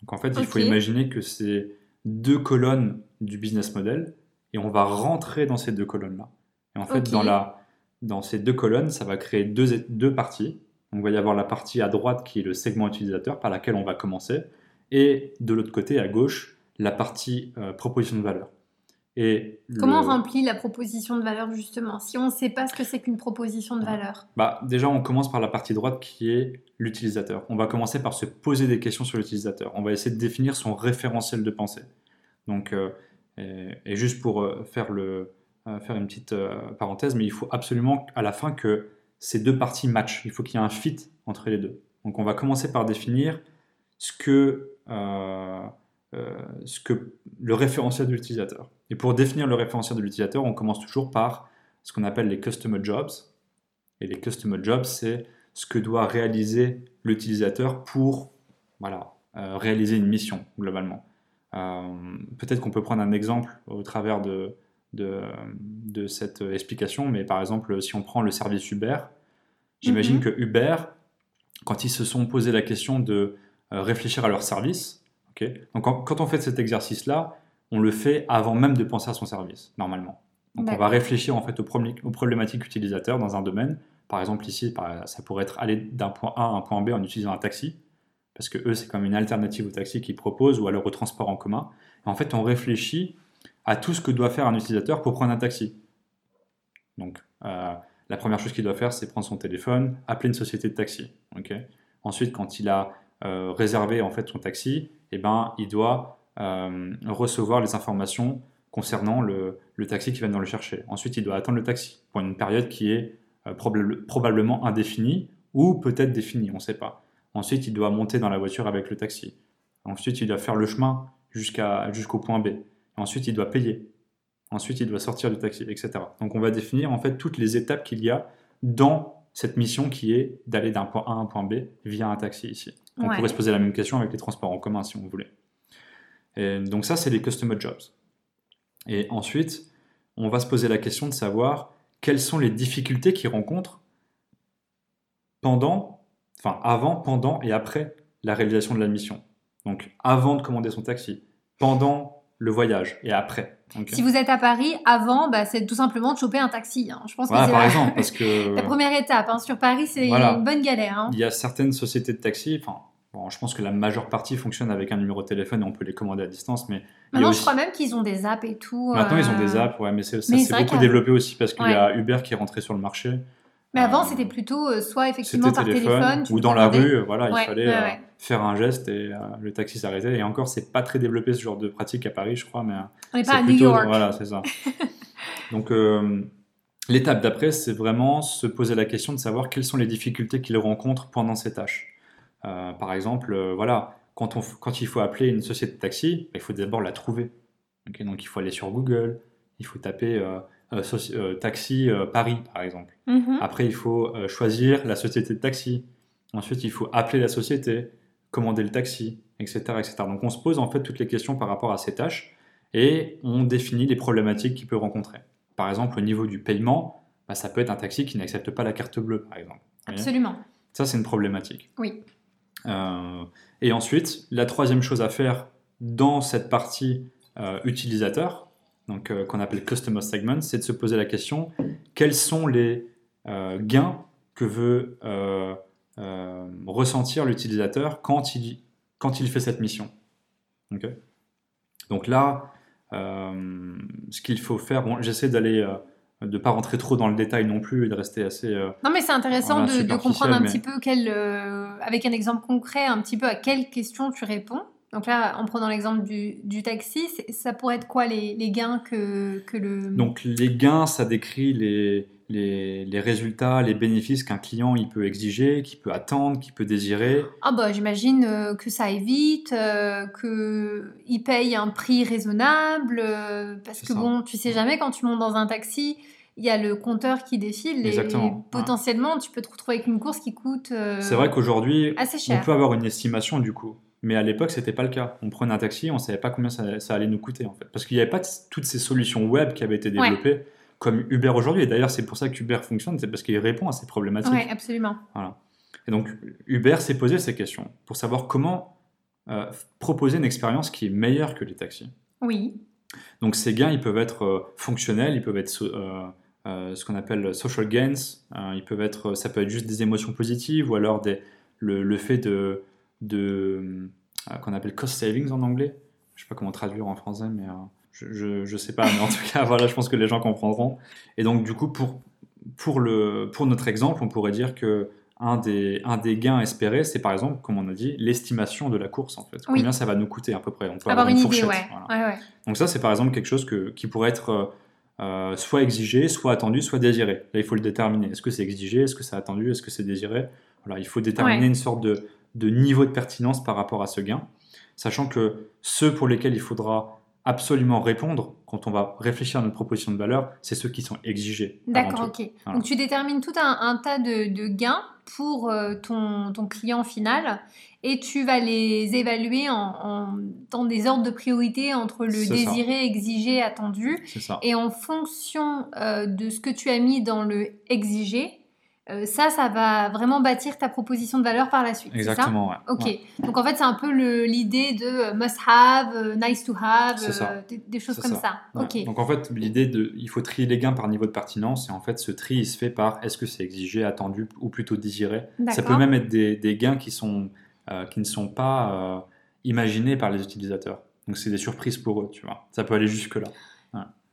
Donc en fait, il faut imaginer que c'est deux colonnes du business model et on va rentrer dans ces deux colonnes-là. Et en fait, dans, la, dans ces deux colonnes, ça va créer deux, deux parties. Donc, il va y avoir la partie à droite qui est le segment utilisateur par laquelle on va commencer, et de l'autre côté, à gauche, la partie euh, proposition de valeur. Et Comment on remplit la proposition de valeur justement Si on ne sait pas ce que c'est qu'une proposition de valeur? Bah, Déjà, on commence par la partie droite qui est l'utilisateur. On va commencer par se poser des questions sur l'utilisateur. On va essayer de définir son référentiel de pensée. Donc, euh, et, juste pour euh, faire, le, faire une petite parenthèse, mais il faut absolument à la fin que ces deux parties matchent. Il faut qu'il y ait un fit entre les deux. Donc on va commencer par définir ce que euh, ce que, le référentiel de l'utilisateur. Et pour définir le référentiel de l'utilisateur, on commence toujours par ce qu'on appelle les customer jobs. Et les customer jobs, c'est ce que doit réaliser l'utilisateur pour voilà, euh, réaliser une mission, globalement. Euh, peut-être qu'on peut prendre un exemple au travers de, de, de, cette explication, mais par exemple, si on prend le service Uber, j'imagine mhm. que Uber, quand ils se sont posé la question de réfléchir à leur service, donc quand on fait cet exercice-là, on le fait avant même de penser à son service, normalement. Donc on va réfléchir en fait aux, problématiques utilisateurs dans un domaine. Par exemple ici, ça pourrait être aller d'un point A à un point B en utilisant un taxi, parce que eux c'est comme une alternative au taxi qu'ils proposent ou alors au transport en commun. en fait, on réfléchit à tout ce que doit faire un utilisateur pour prendre un taxi. Donc euh, la première chose qu'il doit faire, c'est prendre son téléphone, appeler une société de taxi. Ensuite, quand il a euh, réservé en fait son taxi, eh ben, il doit recevoir les informations concernant le, taxi qui va venir le chercher. Ensuite, il doit attendre le taxi pour une période qui est euh, probablement indéfinie ou peut-être définie, on ne sait pas. Ensuite, il doit monter dans la voiture avec le taxi. Ensuite, il doit faire le chemin jusqu'au point B. Ensuite, il doit payer. Ensuite, il doit sortir du taxi, etc. Donc, on va définir en fait toutes les étapes qu'il y a dans cette mission qui est d'aller d'un point A à un point B via un taxi ici. On pourrait se poser la même question avec les transports en commun si on voulait. Et donc ça, c'est les customer jobs. Et ensuite, on va se poser la question de savoir quelles sont les difficultés qu'ils rencontrent pendant, enfin avant, pendant et après la réalisation de la mission. Donc avant de commander son taxi, pendant le voyage et après. Si vous êtes à Paris, avant, bah, c'est tout simplement de choper un taxi. Hein. Je pense que c'est par la... exemple, parce que la première étape. Hein. Sur Paris, c'est une bonne galère. Hein. Il y a certaines sociétés de taxi, enfin, bon, je pense que la majeure partie fonctionne avec un numéro de téléphone et on peut les commander à distance. Mais Maintenant, je crois même qu'ils ont des apps et tout. Maintenant, ils ont des euh, apps, ouais, mais ça s'est beaucoup développé aussi parce qu'il y a Uber qui est rentré sur le marché. Mais avant, euh, c'était plutôt euh, soit effectivement par téléphone, ou dans la rue, voilà, il fallait faire un geste et le taxi s'arrêtait. Et encore, c'est pas très développé ce genre de pratique à Paris, je crois, mais on n'est pas à New York. Voilà, c'est ça. Donc l'étape d'après, c'est vraiment se poser la question de savoir quelles sont les difficultés qu'ils rencontrent pendant ces tâches. Euh, par exemple, euh, voilà, quand, on, quand il faut appeler une société de taxi, il faut d'abord la trouver. donc il faut aller sur Google, il faut taper euh, taxi Paris, par exemple. Mm-hmm. Après, il faut choisir la société de taxi. Ensuite, il faut appeler la société, commander le taxi, etc., etc. Donc on se pose en fait toutes les questions par rapport à ces tâches et on définit les problématiques qu'il peut rencontrer. Par exemple, au niveau du paiement, bah, ça peut être un taxi qui n'accepte pas la carte bleue, par exemple. Absolument. Ça, c'est une problématique. Oui. Euh, et ensuite, la troisième chose à faire dans cette partie euh, utilisateur, donc euh, qu'on appelle Customer Segment, c'est de se poser la question quels sont les gains que veut ressentir l'utilisateur quand il, fait cette mission. Donc là, ce qu'il faut faire, bon, j'essaie d'aller de ne pas rentrer trop dans le détail non plus et de rester assez. Euh, non, mais c'est intéressant de, comprendre un petit peu quel, euh, avec un exemple concret, un petit peu à quelle question tu réponds. Donc là, en prenant l'exemple du, du, taxi, ça pourrait être quoi les, les gains que, que, le... Donc les gains, ça décrit les, les, les résultats, les bénéfices qu'un client il peut exiger, qu'il peut attendre, qu'il peut désirer. Ah bah j'imagine euh, que ça évite, euh, qu'il paye un prix raisonnable, parce que bon, tu sais jamais quand tu montes dans un taxi, il y a le compteur qui défile et potentiellement tu peux te retrouver avec une course qui coûte. C'est vrai qu'aujourd'hui, on peut avoir une estimation du coup. Mais à l'époque, c'était pas le cas. On prenait un taxi, on savait pas combien ça, allait nous coûter en fait, parce qu'il n'y avait pas toutes ces solutions web qui avaient été développées comme Uber aujourd'hui. Et d'ailleurs, c'est pour ça que Uber fonctionne, c'est parce qu'il répond à ces problématiques. Oui, absolument. Voilà. Et donc Uber s'est posé ces questions pour savoir comment euh, proposer une expérience qui est meilleure que les taxis. Oui. Donc ces gains, ils peuvent être fonctionnels, ils peuvent être ce qu'on appelle social gains, ils peuvent être, ça peut être juste des émotions positives ou alors des, le, le fait de, de qu'on appelle cost savings en anglais. Je sais pas comment traduire en français, mais je, je, sais pas, mais en tout cas, voilà, je pense que les gens comprendront. Et donc, du coup, pour, pour, le, pour notre exemple, on pourrait dire que un des, un des gains espérés, c'est par exemple, comme on a dit, l'estimation de la course, en fait. Combien ça va nous coûter à peu près On peut avoir, une, idée, ouais. Donc ça, c'est par exemple quelque chose que, qui pourrait être euh, soit exigé, soit attendu, soit désiré. Là, il faut le déterminer. Est-ce que c'est exigé? Est-ce que c'est attendu? Est-ce que c'est désiré? Voilà, Il faut déterminer une sorte de, de niveau de pertinence par rapport à ce gain, sachant que ceux pour lesquels il faudra absolument répondre quand on va réfléchir à notre proposition de valeur, c'est ceux qui sont exigés. D'accord, ok. Donc tu détermines tout un, tas de, gains pour euh, ton, client final et tu vas les évaluer en, dans des ordres de priorité entre le désiré, exigé, attendu. Ça. Et en fonction euh, de ce que tu as mis dans le exigé, euh, ça, ça va vraiment bâtir ta proposition de valeur par la suite. Exactement, ça Ok. Donc en fait, c'est un peu l'idée de euh, must have, euh, nice to have, des, choses comme ça. Ok. Donc en fait, l'idée de, il faut trier les gains par niveau de pertinence et en fait, ce tri il se fait par est-ce que c'est exigé, attendu ou plutôt désiré. Ça peut même être des, des gains qui sont qui ne sont pas imaginés par les utilisateurs. Donc c'est des surprises pour eux, tu vois. Ça peut aller jusque là.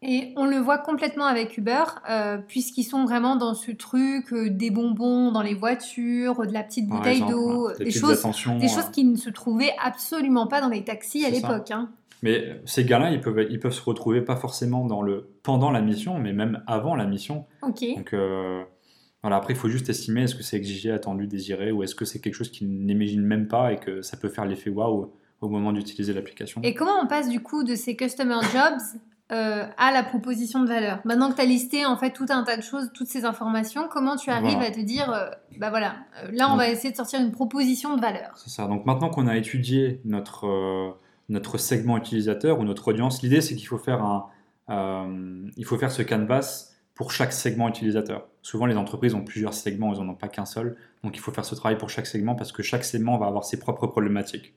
Et on le voit complètement avec Uber, euh, puisqu'ils sont vraiment dans ce truc euh, des bonbons dans les voitures, de la petite bouteille d'eau, des, choses, des choses qui ne se trouvaient absolument pas dans les taxis à l'époque. Hein. Mais ces gars-là, ils peuvent, ils peuvent se retrouver pas forcément dans le, pendant la mission, mais même avant la mission. Ok. Donc euh, voilà, après, il faut juste estimer est-ce que c'est exigé, attendu, désiré, ou est-ce que c'est quelque chose qu'ils n'imaginent même pas et que ça peut faire l'effet waouh au moment d'utiliser l'application. Et comment on passe du coup de ces customer jobs euh, à la proposition de valeur. Maintenant que tu as listé en fait tout un tas de choses, toutes ces informations, comment tu arrives à te dire, euh, bah voilà, euh, là on va essayer de sortir une proposition de valeur. C'est ça. Donc maintenant qu'on a étudié notre, notre segment utilisateur ou notre audience, l'idée c'est qu'il faut faire un, il faut faire ce canvas pour chaque segment utilisateur. Souvent les entreprises ont plusieurs segments, elles n'en ont pas qu'un seul, donc il faut faire ce travail pour chaque segment parce que chaque segment va avoir ses propres problématiques.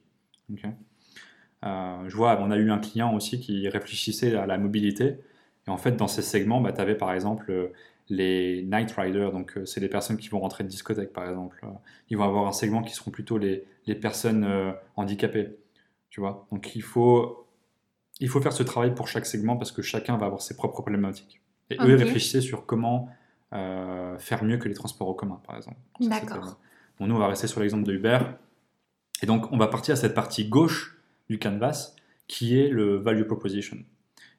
Je vois, on a eu un client aussi qui réfléchissait à la mobilité. Et en fait, dans ces segments, bah, tu avais par exemple euh, les night riders, donc euh, c'est les personnes qui vont rentrer de discothèque par exemple. Ils vont avoir un segment qui seront plutôt les, les personnes handicapées. Tu vois? Donc il faut, il faut faire ce travail pour chaque segment parce que chacun va avoir ses propres problématiques. Et eux réfléchissaient sur comment faire mieux que les transports en commun par exemple. D'accord. Bon, nous, on va rester sur l'exemple de Uber. Et donc, on va partir à cette partie gauche du canvas, qui est le value proposition.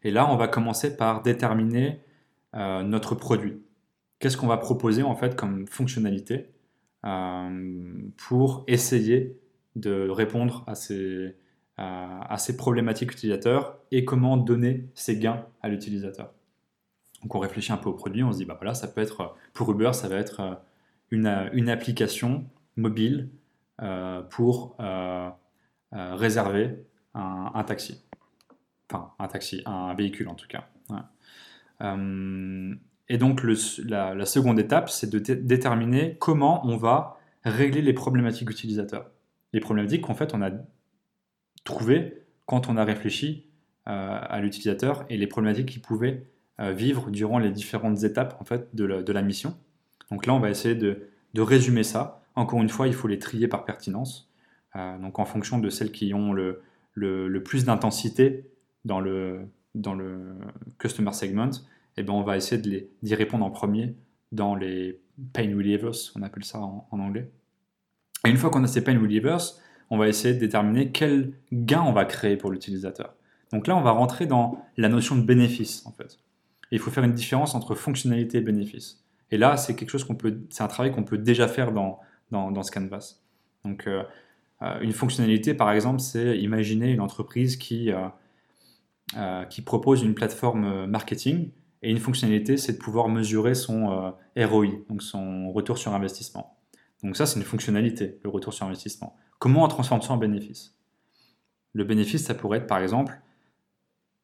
Et là, on va commencer par déterminer euh, notre produit. Qu'est-ce qu'on va proposer en fait comme fonctionnalité euh, pour essayer de répondre à ces, à ces problématiques utilisateurs et comment donner ces gains à l'utilisateur. Donc on réfléchit un peu au produit, on se dit bah voilà, ça peut être pour Uber, ça va être euh, une, une application mobile pour réserver un, taxi. Enfin, un taxi, un véhicule en tout cas. Euh, et donc, la, seconde étape, c'est de déterminer comment on va régler les problématiques utilisateurs. Les problématiques qu'en fait, on a trouvées quand on a réfléchi euh, à l'utilisateur et les problématiques qu'il pouvait vivre durant les différentes étapes en fait, de, la, mission. Donc là, on va essayer de, résumer ça. Encore une fois, il faut les trier par pertinence. Euh, donc en fonction de celles qui ont le, plus d'intensité dans le, customer segment, eh ben on va essayer d'y répondre en premier dans les pain relievers, on appelle ça en, anglais. Et une fois qu'on a ces pain relievers, on va essayer de déterminer quel gain on va créer pour l'utilisateur. Donc là, on va rentrer dans la notion de bénéfice, en fait. il faut faire une différence entre fonctionnalité et bénéfice. Et là, c'est quelque chose qu'on peut, c'est un travail qu'on peut déjà faire dans, dans, dans ce canvas. Donc, euh, une fonctionnalité, par exemple, c'est imaginer une entreprise qui, euh, euh, propose une plateforme marketing et une fonctionnalité, c'est de pouvoir mesurer son ROI, donc son retour sur investissement. Donc ça, c'est une fonctionnalité, le retour sur investissement. Comment on transforme ça en bénéfice? Le bénéfice, ça pourrait être, par exemple,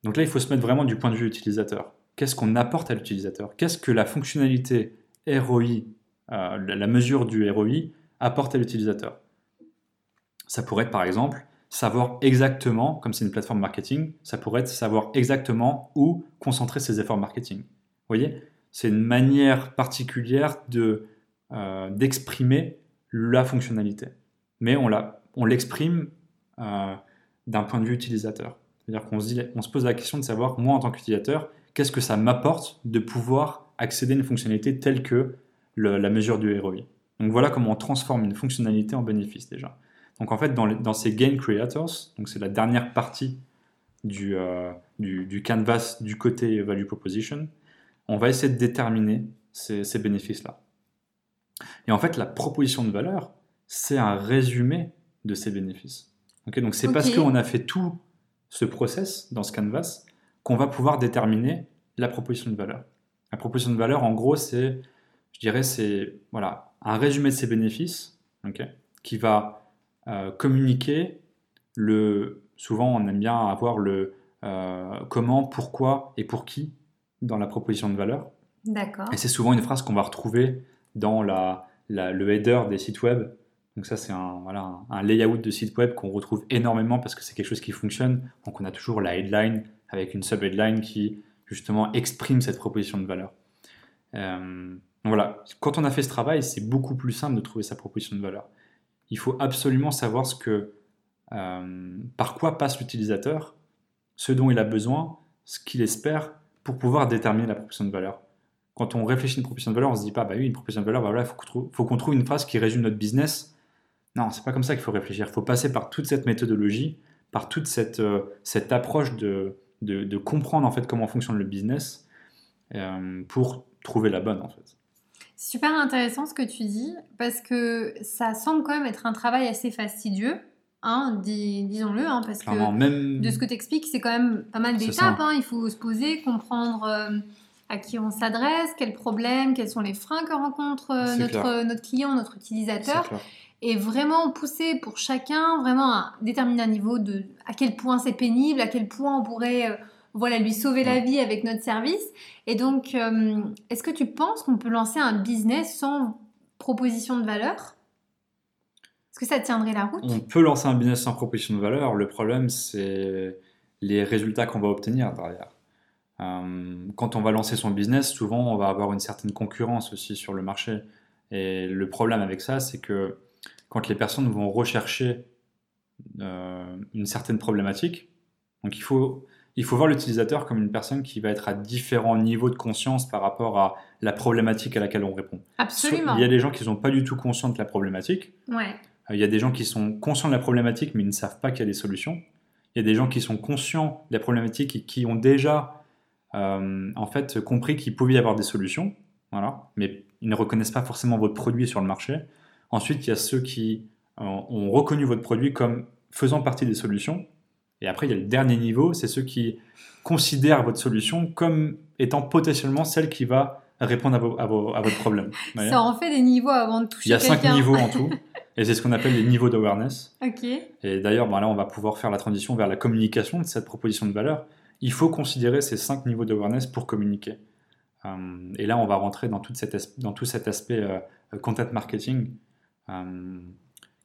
donc là, il faut se mettre vraiment du point de vue utilisateur. Qu'est-ce qu'on apporte à l'utilisateur? Qu'est-ce que la fonctionnalité ROI, la mesure du ROI, apporte à l'utilisateur? Ça pourrait être par exemple savoir exactement, comme c'est une plateforme marketing, ça pourrait être savoir exactement où concentrer ses efforts marketing. Vous voyez? C'est une manière particulière de, euh, d'exprimer la fonctionnalité. Mais on, l'exprime euh, d'un point de vue utilisateur. C'est-à-dire qu'on se, on se pose la question de savoir, moi en tant qu'utilisateur, qu'est-ce que ça m'apporte de pouvoir accéder à une fonctionnalité telle que la mesure du ROI. Donc voilà comment on transforme une fonctionnalité en bénéfice déjà. Donc en fait, dans, ces Gain Creators, donc c'est la dernière partie du, euh, du, canvas du côté Value Proposition, on va essayer de déterminer ces, bénéfices-là. Et en fait, la proposition de valeur, c'est un résumé de ces bénéfices. donc c'est parce qu'on a fait tout ce process dans ce canvas qu'on va pouvoir déterminer la proposition de valeur. La proposition de valeur, en gros, c'est, je dirais, c'est voilà, un résumé de ses bénéfices, qui va euh, communiquer le. Souvent, on aime bien avoir le euh, comment, pourquoi et pour qui dans la proposition de valeur. D'accord. Et c'est souvent une phrase qu'on va retrouver dans la, le header des sites web. Donc ça, c'est un, voilà, un layout de site web qu'on retrouve énormément parce que c'est quelque chose qui fonctionne. Donc on a toujours la headline avec une sub-headline qui justement exprime cette proposition de valeur. Euh, voilà, quand on a fait ce travail, c'est beaucoup plus simple de trouver sa proposition de valeur. Il faut absolument savoir ce que, euh, par quoi passe l'utilisateur, ce dont il a besoin, ce qu'il espère pour pouvoir déterminer la proposition de valeur. Quand on réfléchit à une proposition de valeur, on se dit pas, bah oui, une proposition de valeur, bah voilà, il faut qu'on trouve une phrase qui résume notre business. Non, c'est pas comme ça qu'il faut réfléchir. Il faut passer par toute cette méthodologie, par toute cette, euh, cette approche de, de, comprendre en fait comment fonctionne le business euh, pour trouver la bonne en fait. Super intéressant ce que tu dis parce que ça semble quand même être un travail assez fastidieux. Hein, disons-le, hein, parce que même... de ce que tu expliques, c'est quand même pas mal d'étapes. Hein. il faut se poser, comprendre euh, à qui on s'adresse, quels problèmes, quels sont les freins que rencontre euh, notre, notre client, notre utilisateur et vraiment pousser pour chacun vraiment à déterminer un niveau de à quel point c'est pénible, à quel point on pourrait euh, voilà lui sauver la vie avec notre service. Et donc, euh, est-ce que tu penses qu'on peut lancer un business sans proposition de valeur? Est-ce que ça tiendrait la route? On peut lancer un business sans proposition de valeur. Le problème, c'est les résultats qu'on va obtenir derrière. Euh, quand on va lancer son business, souvent, on va avoir une certaine concurrence aussi sur le marché. Et le problème avec ça, c'est que quand les personnes vont rechercher euh, une certaine problématique. Donc il faut, il faut voir l'utilisateur comme une personne qui va être à différents niveaux de conscience par rapport à la problématique à laquelle on répond. Absolument. il y a des gens qui ne sont pas du tout conscients de la problématique. Ouais. Euh, il y a des gens qui sont conscients de la problématique mais ils ne savent pas qu'il y a des solutions. Il y a des gens qui sont conscients de la problématique et qui ont déjà euh, en fait compris qu'il pouvait y avoir des solutions, voilà, mais ils ne reconnaissent pas forcément votre produit sur le marché. Ensuite, il y a ceux qui euh, ont reconnu votre produit comme faisant partie des solutions. Et après, il y a le dernier niveau, c'est ceux qui considèrent votre solution comme étant potentiellement celle qui va répondre à, votre problème. Ça en fait des niveaux avant de toucher Il y a cinq niveaux en tout. Et c'est ce qu'on appelle les niveaux d'awareness. Ok. Et d'ailleurs, là, on va pouvoir faire la transition vers la communication de cette proposition de valeur. Il faut considérer ces cinq niveaux d'awareness pour communiquer. Euh, et là, on va rentrer dans, toute cette, dans tout cet aspect euh, content marketing euh,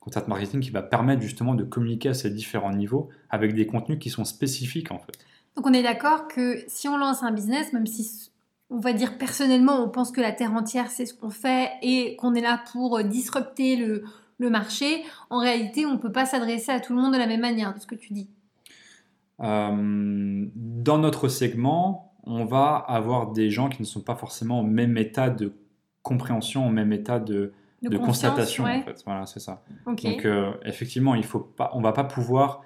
content marketing qui va permettre justement de communiquer à ces différents niveaux avec des contenus qui sont spécifiques en fait. Donc on est d'accord que si on lance un business, même si on va dire personnellement on pense que la terre entière c'est ce qu'on fait et qu'on est là pour disrupter le, le, marché, en réalité on ne peut pas s'adresser à tout le monde de la même manière, de ce que tu dis. Euh, dans notre segment, on va avoir des gens qui ne sont pas forcément au même état de compréhension, au même état de, de, constatation en fait. Voilà, c'est ça. Donc euh, effectivement, il faut pas, on va pas pouvoir.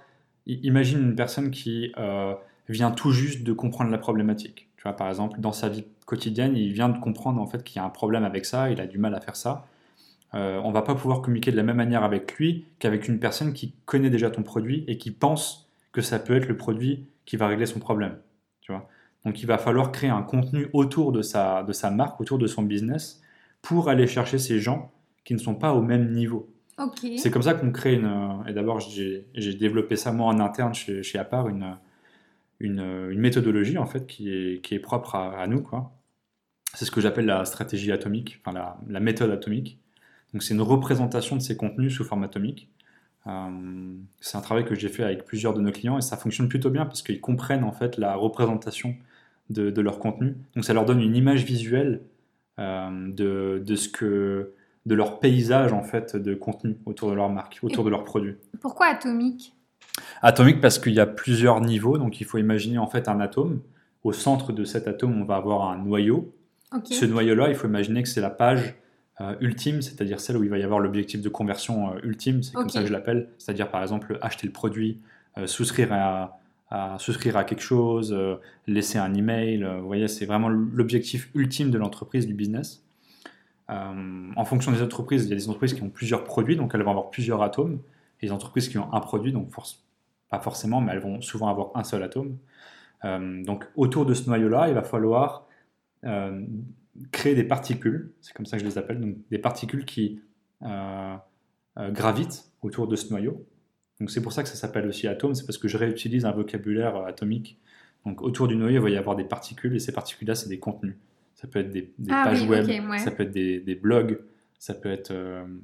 Imagine une personne qui euh, vient tout juste de comprendre la problématique. Tu vois, par exemple, dans sa vie quotidienne, il vient de comprendre en fait qu'il y a un problème avec ça, il a du mal à faire ça. Euh, on va pas pouvoir communiquer de la même manière avec lui qu'avec une personne qui connaît déjà ton produit et qui pense que ça peut être le produit qui va régler son problème. Tu vois. Donc il va falloir créer un contenu autour de sa, de sa marque, autour de son business, pour aller chercher ces gens qui ne sont pas au même niveau. C'est comme ça qu'on crée une. Euh, et d'abord, j'ai développé ça moi en interne chez, chez Apar, une, une, une, méthodologie en fait qui est, qui est propre à, nous. quoi. C'est ce que j'appelle la stratégie atomique, enfin la, la méthode atomique. Donc c'est une représentation de ces contenus sous forme atomique. c'est un travail que j'ai fait avec plusieurs de nos clients et ça fonctionne plutôt bien parce qu'ils comprennent en fait la représentation de, de, leur contenu. Donc ça leur donne une image visuelle de, de, ce que de leur paysage en fait de contenu autour de leur marque, autour de leurs produits. Pourquoi atomique Atomique parce qu'il y a plusieurs niveaux, donc il faut imaginer en fait un atome. Au centre de cet atome, on va avoir un noyau. Ce noyau-là, il faut imaginer que c'est la page euh, ultime, c'est-à-dire celle où il va y avoir l'objectif de conversion euh, ultime, c'est comme ça que je l'appelle, c'est-à-dire par exemple acheter le produit, euh, souscrire à, souscrire à quelque chose, laisser un email. vous voyez, c'est vraiment l'objectif ultime de l'entreprise, du business. En fonction des entreprises, il y a des entreprises qui ont plusieurs produits, donc elles vont avoir plusieurs atomes, et des entreprises qui ont un produit, donc pas forcément, mais elles vont souvent avoir un seul atome. donc autour de ce noyau-là, il va falloir créer des particules, c'est comme ça que je les appelle, donc des particules qui euh, euh, gravitent autour de ce noyau. Donc c'est pour ça que ça s'appelle aussi atome, c'est parce que je réutilise un vocabulaire euh, atomique. Donc autour du noyau, il va y avoir des particules, et ces particules-là, c'est des contenus. Ça peut être des, ah pages web, ça peut être des, blogs, ça peut être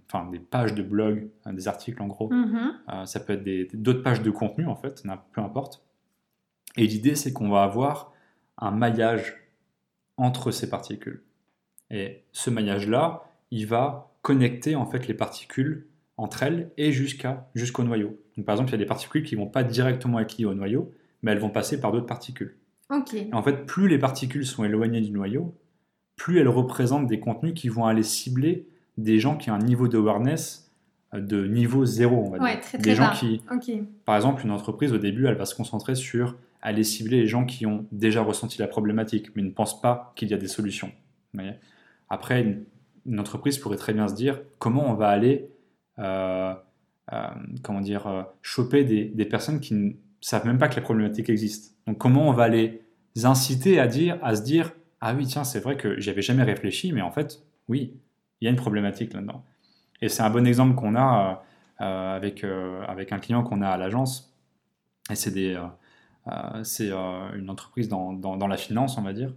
enfin des pages de blog, hein, des articles en gros. Mm-hmm. ça peut être d'autres pages de contenu en fait, peu importe. Et l'idée, c'est qu'on va avoir un maillage entre ces particules. Et ce maillage-là, il va connecter en fait les particules entre elles et jusqu'à jusqu'au noyau. Donc, par exemple, il y a des particules qui vont pas directement être liées au noyau, mais elles vont passer par d'autres particules. en fait, plus les particules sont éloignées du noyau, plus elles représentent des contenus qui vont aller cibler des gens qui ont un niveau d'awareness euh, de niveau zéro, on va dire. Très, des gens qui, par exemple, une entreprise au début, elle va se concentrer sur aller cibler les gens qui ont déjà ressenti la problématique, mais ne pensent pas qu'il y a des solutions. Après, une, entreprise pourrait très bien se dire comment on va aller, euh, euh, comment dire, euh, choper des, personnes qui ne savent même pas que la problématique existe. Donc, comment on va les inciter à dire, à se dire, ah oui, tiens, c'est vrai que j'y avais jamais réfléchi, mais en fait, oui, il y a une problématique là-dedans. Et c'est un bon exemple qu'on a avec, avec un client qu'on a à l'agence. Et c'est euh, euh, une entreprise dans, dans, la finance, on va dire.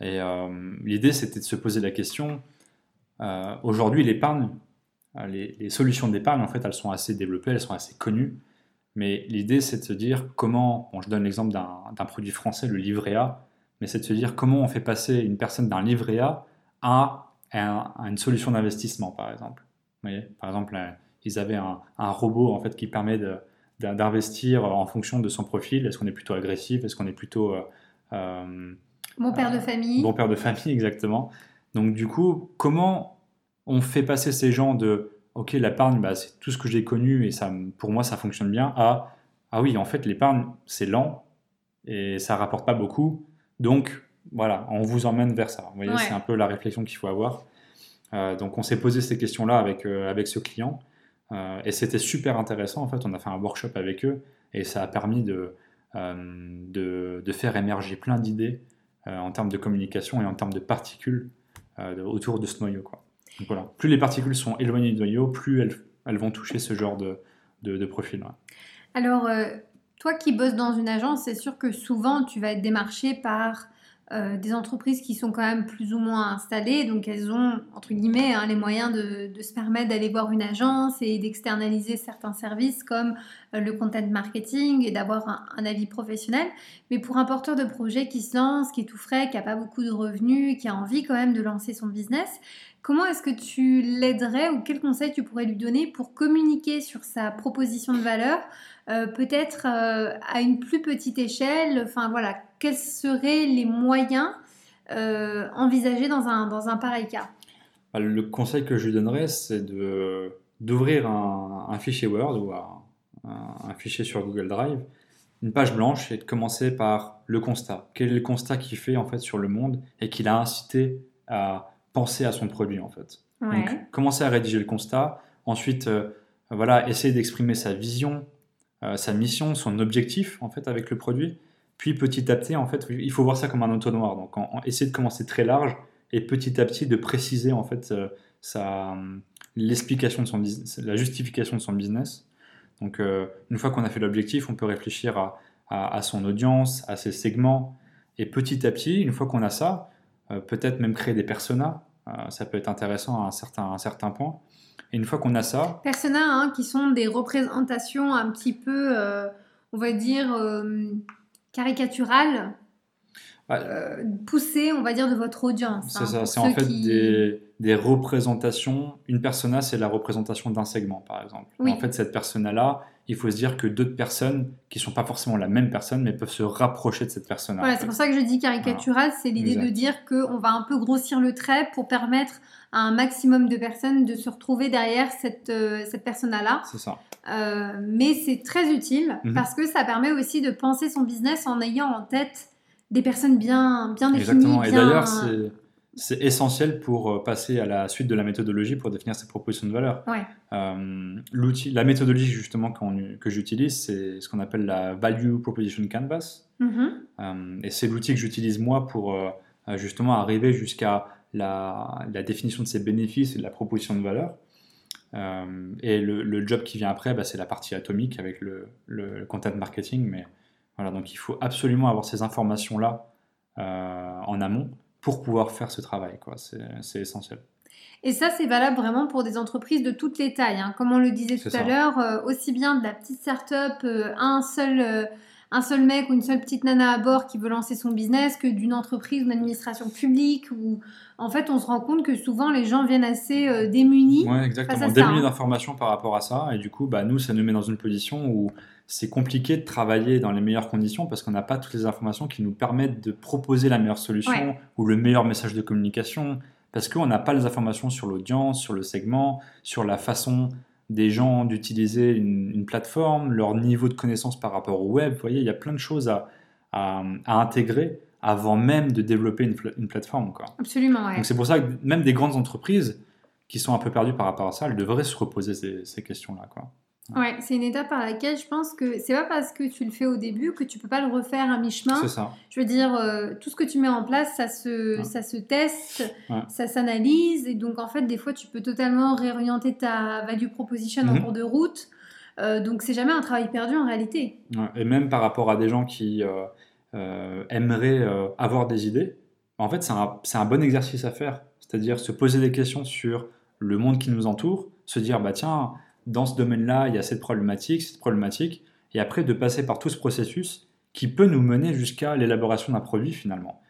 Et euh, l'idée, c'était de se poser la question, aujourd'hui, l'épargne, les, les, solutions d'épargne, en fait, elles sont assez développées, elles sont assez connues. Mais l'idée, c'est de se dire comment, bon, je donne l'exemple d'un produit français, le livret A, mais c'est de se dire comment on fait passer une personne d'un livret A à, à, une solution d'investissement, par exemple. Vous voyez par exemple, ils avaient un, un, robot en fait qui permet d'investir en fonction de son profil. Est-ce qu'on est plutôt agressif? Est-ce qu'on est plutôt... Euh, euh, bon père de famille. Bon père de famille, exactement. Donc du coup, comment on fait passer ces gens de ok l'épargne bah, c'est tout ce que j'ai connu et ça pour moi ça fonctionne bien à ah oui en fait l'épargne c'est lent et ça rapporte pas beaucoup donc voilà on vous emmène vers ça vous voyez c'est un peu la réflexion qu'il faut avoir euh, donc on s'est posé ces questions là avec avec ce client euh, et c'était super intéressant, en fait, on a fait un workshop avec eux, et ça a permis de, euh, de, de, faire émerger plein d'idées euh, en termes de communication et en termes de particules autour de ce noyau. Quoi. Donc, voilà. Plus les particules sont éloignées du noyau, plus elles, elles vont toucher ce genre de, de, de profil. Alors, toi qui bosses dans une agence, c'est sûr que souvent tu vas être démarché par euh, des entreprises qui sont quand même plus ou moins installées, donc elles ont, entre guillemets, hein, les moyens de, se permettre d'aller voir une agence et d'externaliser certains services comme euh, le content marketing et d'avoir un, avis professionnel. Mais pour un porteur de projet qui se lance, qui est tout frais, qui n'a pas beaucoup de revenus, qui a envie quand même de lancer son business, comment est-ce que tu l'aiderais ou quels conseils tu pourrais lui donner pour communiquer sur sa proposition de valeur euh, peut-être à une plus petite échelle, enfin voilà, quels seraient les moyens euh, envisagés dans un, dans un pareil cas? Bah, Le conseil que je lui donnerais, c'est d'ouvrir un, fichier Word ou un, fichier sur Google Drive, une page blanche et de commencer par le constat. Quel est le constat qu'il fait en fait sur le monde et qu'il a incité à penser à son produit en fait. Donc, commencer à rédiger le constat. Ensuite, euh, voilà, essayer d'exprimer sa vision, euh, sa mission, son objectif en fait avec le produit. Puis petit à petit, en fait, il faut voir ça comme un entonnoir. Donc, on, essaie de commencer très large et petit à petit de préciser en fait euh, sa, l'explication de son la justification de son business. Donc, une fois qu'on a fait l'objectif, on peut réfléchir à, à, son audience, à ses segments. Et petit à petit, une fois qu'on a ça, peut-être même créer des personas ça peut être intéressant à un certain, un certain point. Et une fois qu'on a ça. Persona, hein, qui sont des représentations un petit peu, on va dire, caricaturales euh, pousser, on va dire, de votre audience. C'est hein, ça, c'est en fait des, des, représentations. Une persona, c'est la représentation d'un segment, par exemple. En fait, cette persona-là, il faut se dire que d'autres personnes qui ne sont pas forcément la même personne, mais peuvent se rapprocher de cette personne-là. Voilà, c'est pour ça que je dis caricatural, c'est l'idée de dire qu'on va un peu grossir le trait pour permettre à un maximum de personnes de se retrouver derrière cette, euh, cette persona-là. C'est ça. Euh, mais c'est très utile mhm. parce que ça permet aussi de penser son business en ayant en tête des personnes bien, bien définies. Exactement. Et d'ailleurs, c'est essentiel pour euh, passer à la suite de la méthodologie pour définir ses propositions de valeur. Ouais. Euh, l'outil, la méthodologie justement que j'utilise, c'est ce qu'on appelle la Value Proposition Canvas. Mm-hmm. Euh, et c'est l'outil que j'utilise moi pour justement arriver jusqu'à la, la, définition de ses bénéfices et de la proposition de valeur. et le, job qui vient après, bah, c'est la partie atomique avec le, le content marketing. Mais voilà, donc il faut absolument avoir ces informations-là en amont pour pouvoir faire ce travail. C'est essentiel. Et ça, c'est valable vraiment pour des entreprises de toutes les tailles. Hein. Comme on le disait tout à l'heure, euh, aussi bien de la petite start-up, euh, un seul un seul mec ou une seule petite nana à bord qui veut lancer son business que d'une entreprise ou d'une administration publique où en fait on se rend compte que souvent les gens viennent assez démunis. Oui, exactement, démunis hein. d'informations par rapport à ça et du coup bah, nous ça nous met dans une position où c'est compliqué de travailler dans les meilleures conditions parce qu'on n'a pas toutes les informations qui nous permettent de proposer la meilleure solution ou le meilleur message de communication, parce qu'on n'a pas les informations sur l'audience, sur le segment, sur la façon des gens d'utiliser une, plateforme, leur niveau de connaissance par rapport au web. Vous voyez, il y a plein de choses à, à, intégrer avant même de développer une, plateforme. Quoi. Absolument, Donc c'est pour ça que même des grandes entreprises qui sont un peu perdues par rapport à ça, elles devraient se reposer ces, ces questions-là. Quoi. Ouais, c'est une étape par laquelle je pense que c'est pas parce que tu le fais au début que tu peux pas le refaire à mi-chemin. C'est ça. Je veux dire, euh, tout ce que tu mets en place, ça se, ça se teste, ça s'analyse, et donc en fait, des fois, tu peux totalement réorienter ta value proposition en mhm. cours de route. Euh, donc c'est jamais un travail perdu en réalité. et même par rapport à des gens qui euh, aimeraient avoir des idées, en fait, c'est un, un bon exercice à faire. C'est-à-dire se poser des questions sur le monde qui nous entoure, se dire, bah tiens, dans ce domaine-là, il y a cette problématique, cette problématique, et après de passer par tout ce processus qui peut nous mener jusqu'à l'élaboration d'un produit finalement.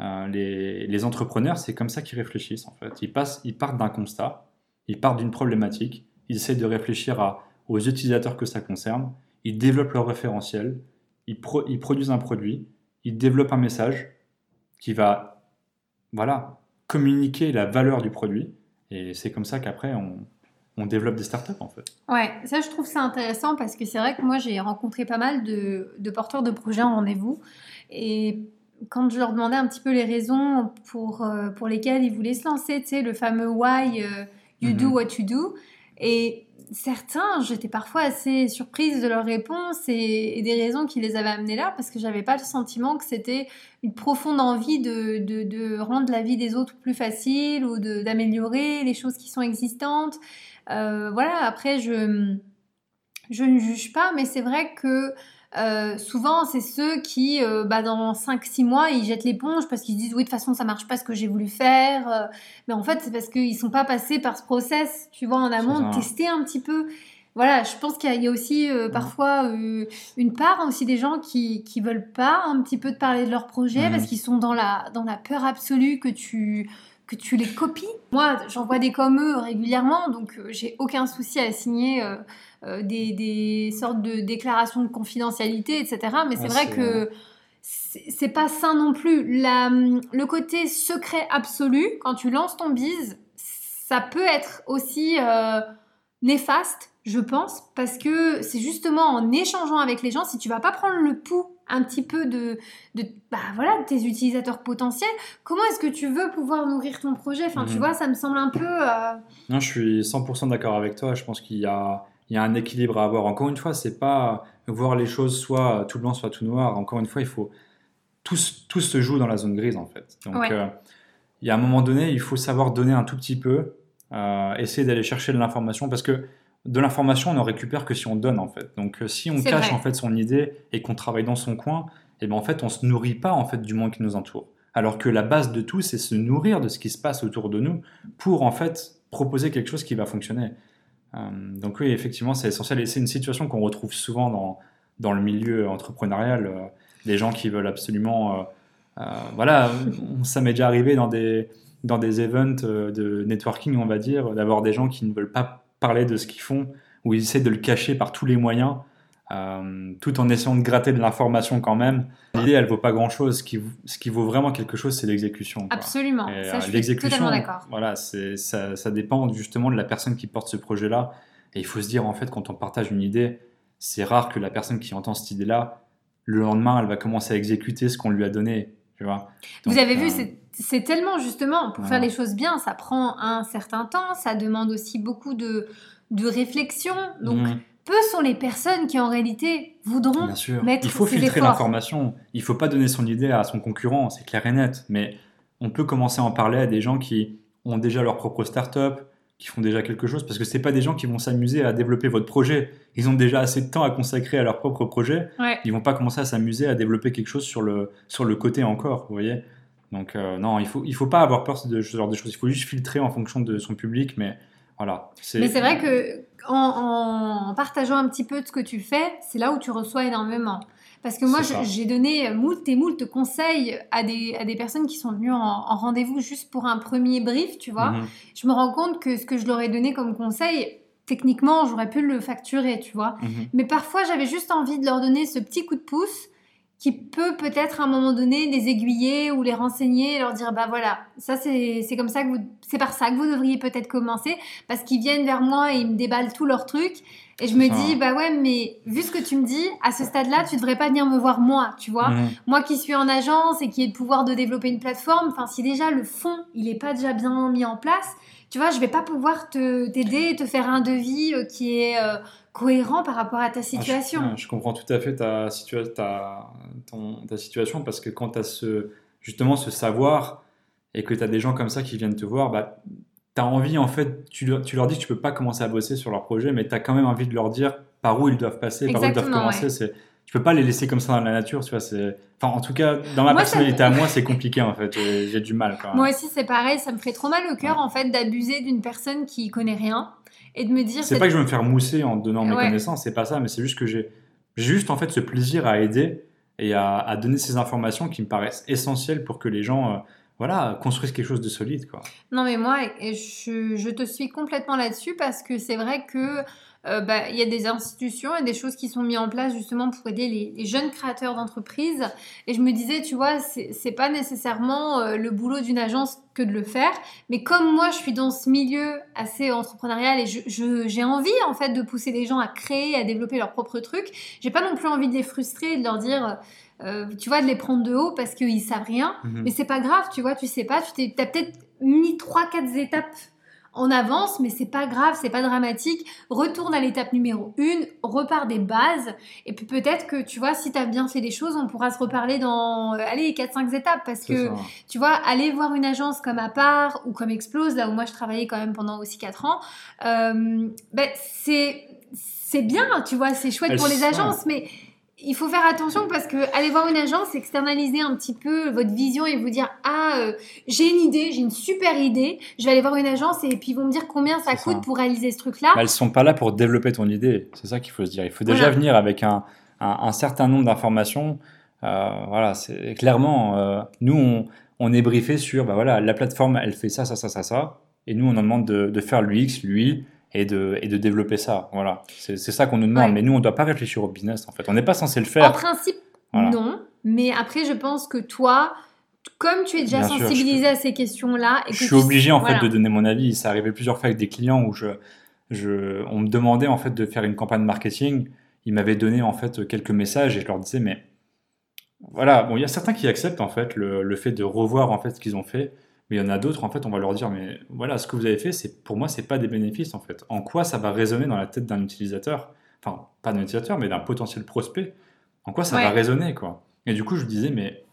Euh, les, entrepreneurs, c'est comme ça qu'ils réfléchissent en fait. Ils, passent, ils partent d'un constat, ils partent d'une problématique, ils essaient de réfléchir à, aux utilisateurs que ça concerne, ils développent leur référentiel, ils, ils produisent un produit, ils développent un message qui va voilà, communiquer la valeur du produit, et c'est comme ça qu'après on, on développe des startups en fait. Ouais, ça je trouve ça intéressant parce que c'est vrai que moi j'ai rencontré pas mal de, porteurs de projets en rendez-vous et quand je leur demandais un petit peu les raisons pour, euh, pour lesquelles ils voulaient se lancer, tu sais, le fameux why euh, you do mhm. what you do, et certains, j'étais parfois assez surprise de leurs réponses et, des raisons qui les avaient amenés là, parce que j'avais pas le sentiment que c'était une profonde envie de, rendre la vie des autres plus facile ou d'améliorer les choses qui sont existantes. Euh, voilà, après, je, je ne juge pas, mais c'est vrai que euh, souvent, c'est ceux qui, euh, bah, dans 5-6 mois, ils jettent l'éponge parce qu'ils disent oui, de toute façon, ça marche pas ce que j'ai voulu faire. mais en fait, c'est parce qu'ils sont pas passés par ce process, tu vois, en amont, de tester un petit peu. Voilà, je pense qu'il y, a aussi parfois une part aussi des gens qui, qui veulent pas un petit peu te parler de leur projet parce qu'ils sont dans la, dans la peur absolue que tu que tu les copies. Moi, j'envoie des comme eux régulièrement, donc euh, j'ai aucun souci à signer euh, euh, des, sortes de déclarations de confidentialité, etc. Mais c'est vrai que c'est pas sain non plus. La, le côté secret absolu, quand tu lances ton bise, ça peut être aussi néfaste, je pense, parce que c'est justement en échangeant avec les gens, si tu vas pas prendre le pouls un petit peu de, de bah, voilà, tes utilisateurs potentiels, comment est-ce que tu veux pouvoir nourrir ton projet? Enfin, tu mhm. vois, ça me semble un peu... Euh, non, je suis 100% d'accord avec toi. Je pense qu'il y a, il y a un équilibre à avoir. Encore une fois, c'est pas voir les choses soit tout blanc, soit tout noir. Encore une fois, il faut... Tout, tout se joue dans la zone grise, en fait. Donc, euh, il y a un moment donné, il faut savoir donner un tout petit peu, euh, essayer d'aller chercher de l'information, parce que de l'information, on ne récupère que si on donne en fait. Donc euh, si on cache en fait son idée et qu'on travaille dans son coin, et eh ben en fait on se nourrit pas en fait du monde qui nous entoure. Alors que la base de tout, c'est se nourrir de ce qui se passe autour de nous pour en fait proposer quelque chose qui va fonctionner. Euh, donc oui, effectivement, c'est essentiel et c'est une situation qu'on retrouve souvent dans, dans le milieu entrepreneurial. Euh, des gens qui veulent absolument... Euh, voilà, ça m'est déjà arrivé dans des, dans des events de networking, on va dire, d'avoir des gens qui ne veulent pas parler de ce qu'ils font ou ils essaient de le cacher par tous les moyens euh, tout en essayant de gratter de l'information quand même. L'idée, elle vaut pas grand-chose. Ce qui, ce qui vaut vraiment quelque chose, c'est l'exécution. Absolument. ça, euh, je suis totalement d'accord. Voilà, ça, ça dépend justement de la personne qui porte ce projet-là. Et il faut se dire, en fait, quand on partage une idée, c'est rare que la personne qui entend cette idée-là, le lendemain, elle va commencer à exécuter ce qu'on lui a donné. Tu vois Vous avez vu, euh, c'est tellement justement, pour faire les choses bien, ça prend un certain temps, ça demande aussi beaucoup de, de réflexion. Donc, mhm peu sont les personnes qui en réalité voudront Bien sûr. mettre Il faut filtrer l'information. Il faut pas donner son idée à son concurrent, c'est clair et net. Mais on peut commencer à en parler à des gens qui ont déjà leur propre start-up, qui font déjà quelque chose, parce que c'est pas des gens qui vont s'amuser à développer votre projet. Ils ont déjà assez de temps à consacrer à leur propre projet. Ouais. Ils vont pas commencer à s'amuser à développer quelque chose sur le, sur le côté encore, vous voyez. Donc euh, non, il faut, il faut pas avoir peur de ce genre de choses. Il faut juste filtrer en fonction de son public, mais voilà. Mais c'est vrai que en, partageant un petit peu de ce que tu fais, c'est là où tu reçois énormément. Parce que moi, j'ai donné moult et moult conseils à des, à des personnes qui sont venues en, rendez-vous juste pour un premier brief, tu vois. Mhm. Je me rends compte que ce que je leur ai donné comme conseil, techniquement, j'aurais pu le facturer, tu vois. Mhm. Mais parfois, j'avais juste envie de leur donner ce petit coup de pouce qui peut peut-être à un moment donné les aiguiller ou les renseigner et leur dire bah voilà ça c'est comme ça que vous c'est par ça que vous devriez peut-être commencer parce qu'ils viennent vers moi et ils me déballent tous leurs trucs. Et je me dis bah ouais mais vu ce que tu me dis à ce stade-là tu devrais pas venir me voir moi tu vois. Mhm. moi qui suis en agence et qui ai le pouvoir de développer une plateforme enfin si déjà le fond il est pas déjà bien mis en place tu vois je vais pas pouvoir te t'aider te faire un devis euh, qui est euh, cohérent par rapport à ta situation. Ah, je, comprends tout à fait ta, ta, ta situation parce que quand tu as ce, justement ce savoir et que tu as des gens comme ça qui viennent te voir, bah, tu as envie, en fait, tu, tu, leur dis que tu peux pas commencer à bosser sur leur projet, mais tu as quand même envie de leur dire par où ils doivent passer, par où ils doivent commencer. C'est, tu peux pas les laisser comme ça dans la nature, tu vois. Enfin, en tout cas, dans ma personnalité à moi, c'est compliqué en fait. J'ai, du mal. Quand même. Moi aussi, c'est pareil. Ça me ferait trop mal au cœur en fait d'abuser d'une personne qui connaît rien et de me dire. C'est pas que je veux me faire mousser en donnant mes connaissances, c'est pas ça, mais c'est juste que j'ai juste en fait ce plaisir à aider et à, donner ces informations qui me paraissent essentielles pour que les gens. Euh, voilà, construisent quelque chose de solide. Quoi. Non, mais moi, je, je te suis complètement là-dessus parce que c'est vrai que euh, bah, il y a des institutions et des choses qui sont mises en place justement pour aider les, jeunes créateurs d'entreprises. Et je me disais, tu vois, c'est pas nécessairement euh, le boulot d'une agence que de le faire, mais comme moi je suis dans ce milieu assez entrepreneurial et j'ai envie en fait de pousser des gens à créer, à développer leur propre truc, j'ai pas non plus envie de les frustrer et de leur dire. Euh, tu vois, de les prendre de haut parce qu'ils savent rien. Mhm. Mais c'est pas grave, tu vois, tu sais pas, tu as peut-être mis trois, quatre étapes en avance, mais c'est pas grave, c'est pas dramatique. Retourne à l'étape numéro 1, repars des bases, et puis peut-être que tu vois, si tu as bien fait des choses, on pourra se reparler dans, euh, allez, 4-5 étapes, parce que tu vois, aller voir une agence comme Apart ou comme Explose, là où moi je travaillais quand même pendant aussi 4 ans, euh, ben, c'est c'est bien, tu vois, c'est chouette pour les agences, mais il faut faire attention parce que aller voir une agence, externaliser un petit peu votre vision et vous dire ah euh, j'ai une idée, j'ai une super idée, je vais aller voir une agence et puis ils vont me dire combien ça coûte pour réaliser ce truc-là. Elles sont pas là pour développer ton idée, c'est ça qu'il faut se dire. Il faut déjà venir avec un, un, certain nombre d'informations. Euh, voilà, c'est clairement euh, nous on, on, est briefé sur bah voilà la plateforme elle fait ça ça ça ça ça et nous on en demande de, de faire l'UX lui et de, et de développer ça. Voilà, c'est ça qu'on nous demande. Mais nous, on ne doit pas réfléchir au business, en fait. On n'est pas censé le faire. En principe, non. Mais après, je pense que toi, comme tu es déjà sensibilisé à ces questions-là... Je suis obligé, en fait, de donner mon avis. Ça arrivait plusieurs fois avec des clients où je, je, on me demandait, en fait, de faire une campagne marketing. Ils m'avaient donné, en fait, quelques messages et je leur disais, mais... Voilà, bon, il y a certains qui acceptent, en fait, le, le fait de revoir, en fait, ce qu'ils ont fait. Mais il y en a d'autres, en fait, on va leur dire, mais voilà, ce que vous avez fait, c'est pour moi, c'est pas des bénéfices, en fait. En quoi ça va résonner dans la tête d'un utilisateur? Enfin, pas d'un utilisateur, mais d'un potentiel prospect. En quoi ça va résonner, quoi? Et du coup, je disais, mais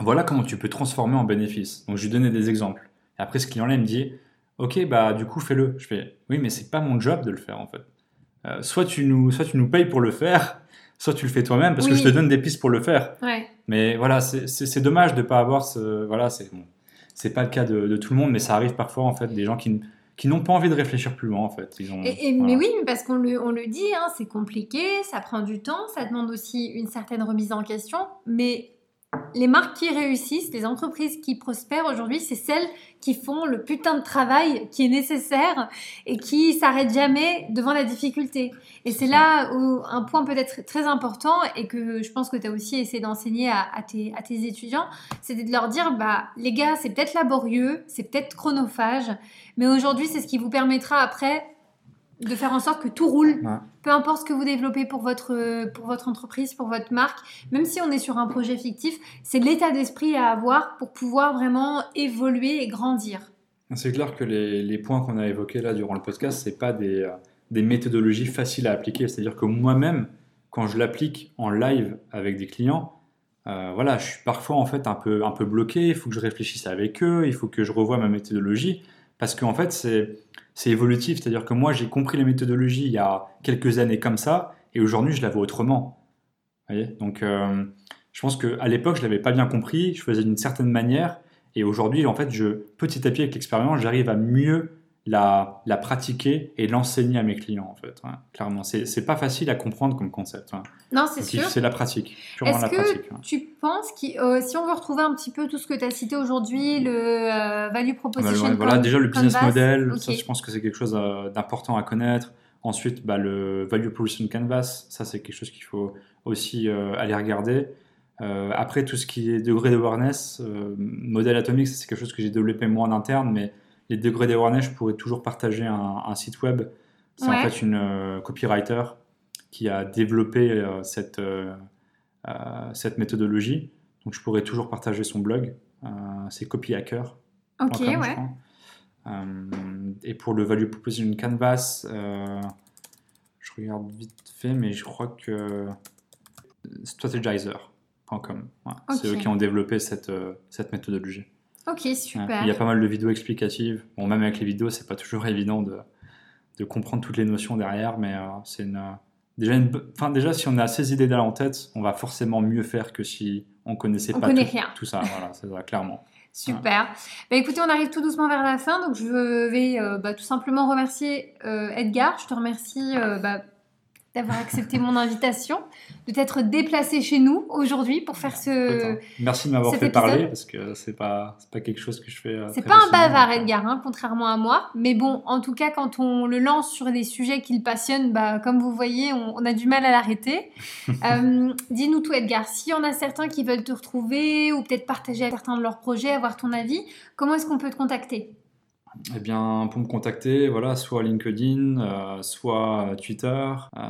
voilà comment tu peux transformer en bénéfice. Donc, je lui donnais des exemples. Et après, ce client-là, il me dit, ok, bah, du coup, fais-le. Je fais, oui, mais c'est pas mon job de le faire, en fait. Euh, soit, tu nous, soit tu nous payes pour le faire, soit tu le fais toi-même parce que je te donne des pistes pour le faire. Mais voilà, c'est dommage de ne pas avoir ce. Voilà, c'est bon, c'est pas le cas de, tout le monde, mais ça arrive parfois en fait des gens qui qui n'ont pas envie de réfléchir plus loin en fait. Ils ont, Mais oui, parce qu'on le, on le dit, hein, c'est compliqué, ça prend du temps, ça demande aussi une certaine remise en question, mais les marques qui réussissent, les entreprises qui prospèrent aujourd'hui, c'est celles qui font le putain de travail qui est nécessaire et qui s'arrêtent jamais devant la difficulté. Et c'est là où un point peut-être très important et que je pense que tu as aussi essayé d'enseigner à, tes, à tes étudiants, c'est de leur dire, bah, les gars, c'est peut-être laborieux, c'est peut-être chronophage, mais aujourd'hui, c'est ce qui vous permettra après de faire en sorte que tout roule, peu importe ce que vous développez pour votre, pour votre entreprise, pour votre marque, même si on est sur un projet fictif, c'est l'état d'esprit à avoir pour pouvoir vraiment évoluer et grandir. C'est clair que les, les points qu'on a évoqués là durant le podcast, c'est pas des, euh, des, méthodologies faciles à appliquer. C'est-à-dire que moi-même, quand je l'applique en live avec des clients, euh, voilà, je suis parfois en fait un peu, un peu bloqué. Il faut que je réfléchisse avec eux, il faut que je revoie ma méthodologie, parce qu'en fait, c'est évolutif. C'est-à-dire que moi, j'ai compris les méthodologies il y a quelques années comme ça, et aujourd'hui, je la vois autrement. Donc, euh, je pense qu'à l'époque, je l'avais pas bien compris, je faisais d'une certaine manière, et aujourd'hui, en fait, je, petit à petit, avec l'expérience, j'arrive à mieux la, la pratiquer et l'enseigner à mes clients, en fait. clairement, c'est pas facile à comprendre comme concept. Non, c'est sûr. C'est la pratique. Est-ce que tu penses que euh, si on veut retrouver un petit peu tout ce que tu as cité aujourd'hui, le euh, value proposition, voilà, déjà le business model, ça, je pense que c'est quelque chose euh, d'important à connaître. Ensuite, bah, le value proposition canvas, ça c'est quelque chose qu'il faut aussi aller regarder. après, tout ce qui est degré d'awareness, modèle atomique, c'est quelque chose que j'ai développé moi en interne, mais les degrés d'awareness, je pourrais toujours partager un, site web. C'est en fait une euh, copywriter qui a développé euh, cette, euh, cette méthodologie. Donc je pourrais toujours partager son blog. c'est copyhacker. Ok, ouais. et pour le value proposition canvas, je regarde vite fait, mais je crois que strategizer.com. C'est eux qui ont développé cette, cette méthodologie. Ok, super. Il y a pas mal de vidéos explicatives. Bon, même avec les vidéos, c'est pas toujours évident de, de, comprendre toutes les notions derrière, mais euh, c'est une, déjà, une, enfin, déjà, si on a ces idées là en tête, on va forcément mieux faire que si on connaissait pas tout, tout, ça. Voilà, c'est ça, clairement. Super. Bah, écoutez, on arrive tout doucement vers la fin, donc je vais euh, bah, tout simplement remercier euh, Edgar. Je te remercie bah, d'avoir accepté mon invitation, de t'être déplacé chez nous aujourd'hui pour faire ce. Merci de m'avoir fait parler parce que c'est pas pas quelque chose que je fais. Euh, c'est pas un bavard Edgar, hein, contrairement à moi. Mais bon, en tout cas, quand on le lance sur des sujets qui le passionnent, bah comme vous voyez, on, a du mal à l'arrêter. Euh, dis-nous tout Edgar. S'il y en a certains qui veulent te retrouver ou peut-être partager certains de leurs projets, avoir ton avis, comment est-ce qu'on peut te contacter? Eh bien, pour me contacter, voilà, soit LinkedIn, euh, soit Twitter, euh,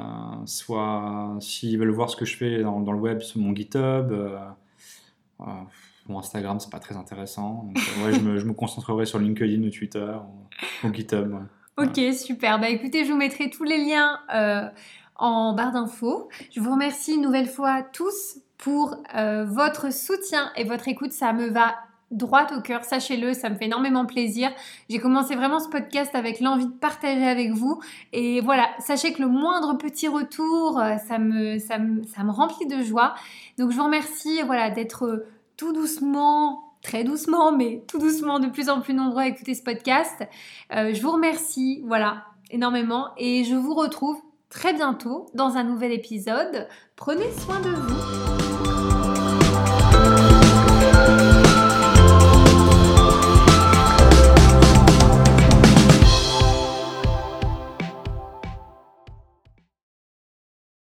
soit s'ils veulent voir ce que je fais dans, le web sur mon GitHub. Euh, mon Instagram, c'est pas très intéressant. je, me, concentrerai sur LinkedIn ou Twitter ou, GitHub. Ok, super. Bah écoutez, je vous mettrai tous les liens en barre d'infos. Je vous remercie une nouvelle fois tous pour votre soutien et votre écoute. Ça me va droite au cœur, sachez-le, ça me fait énormément plaisir. J'ai commencé vraiment ce podcast avec l'envie de partager avec vous. Et voilà, sachez que le moindre petit retour, euh, ça me, remplit de joie. Donc je vous remercie voilà, d'être euh, tout doucement, très doucement, mais tout doucement de plus en plus nombreux à écouter ce podcast. Euh, je vous remercie, voilà, énormément. Et je vous retrouve très bientôt dans un nouvel épisode. Prenez soin de vous.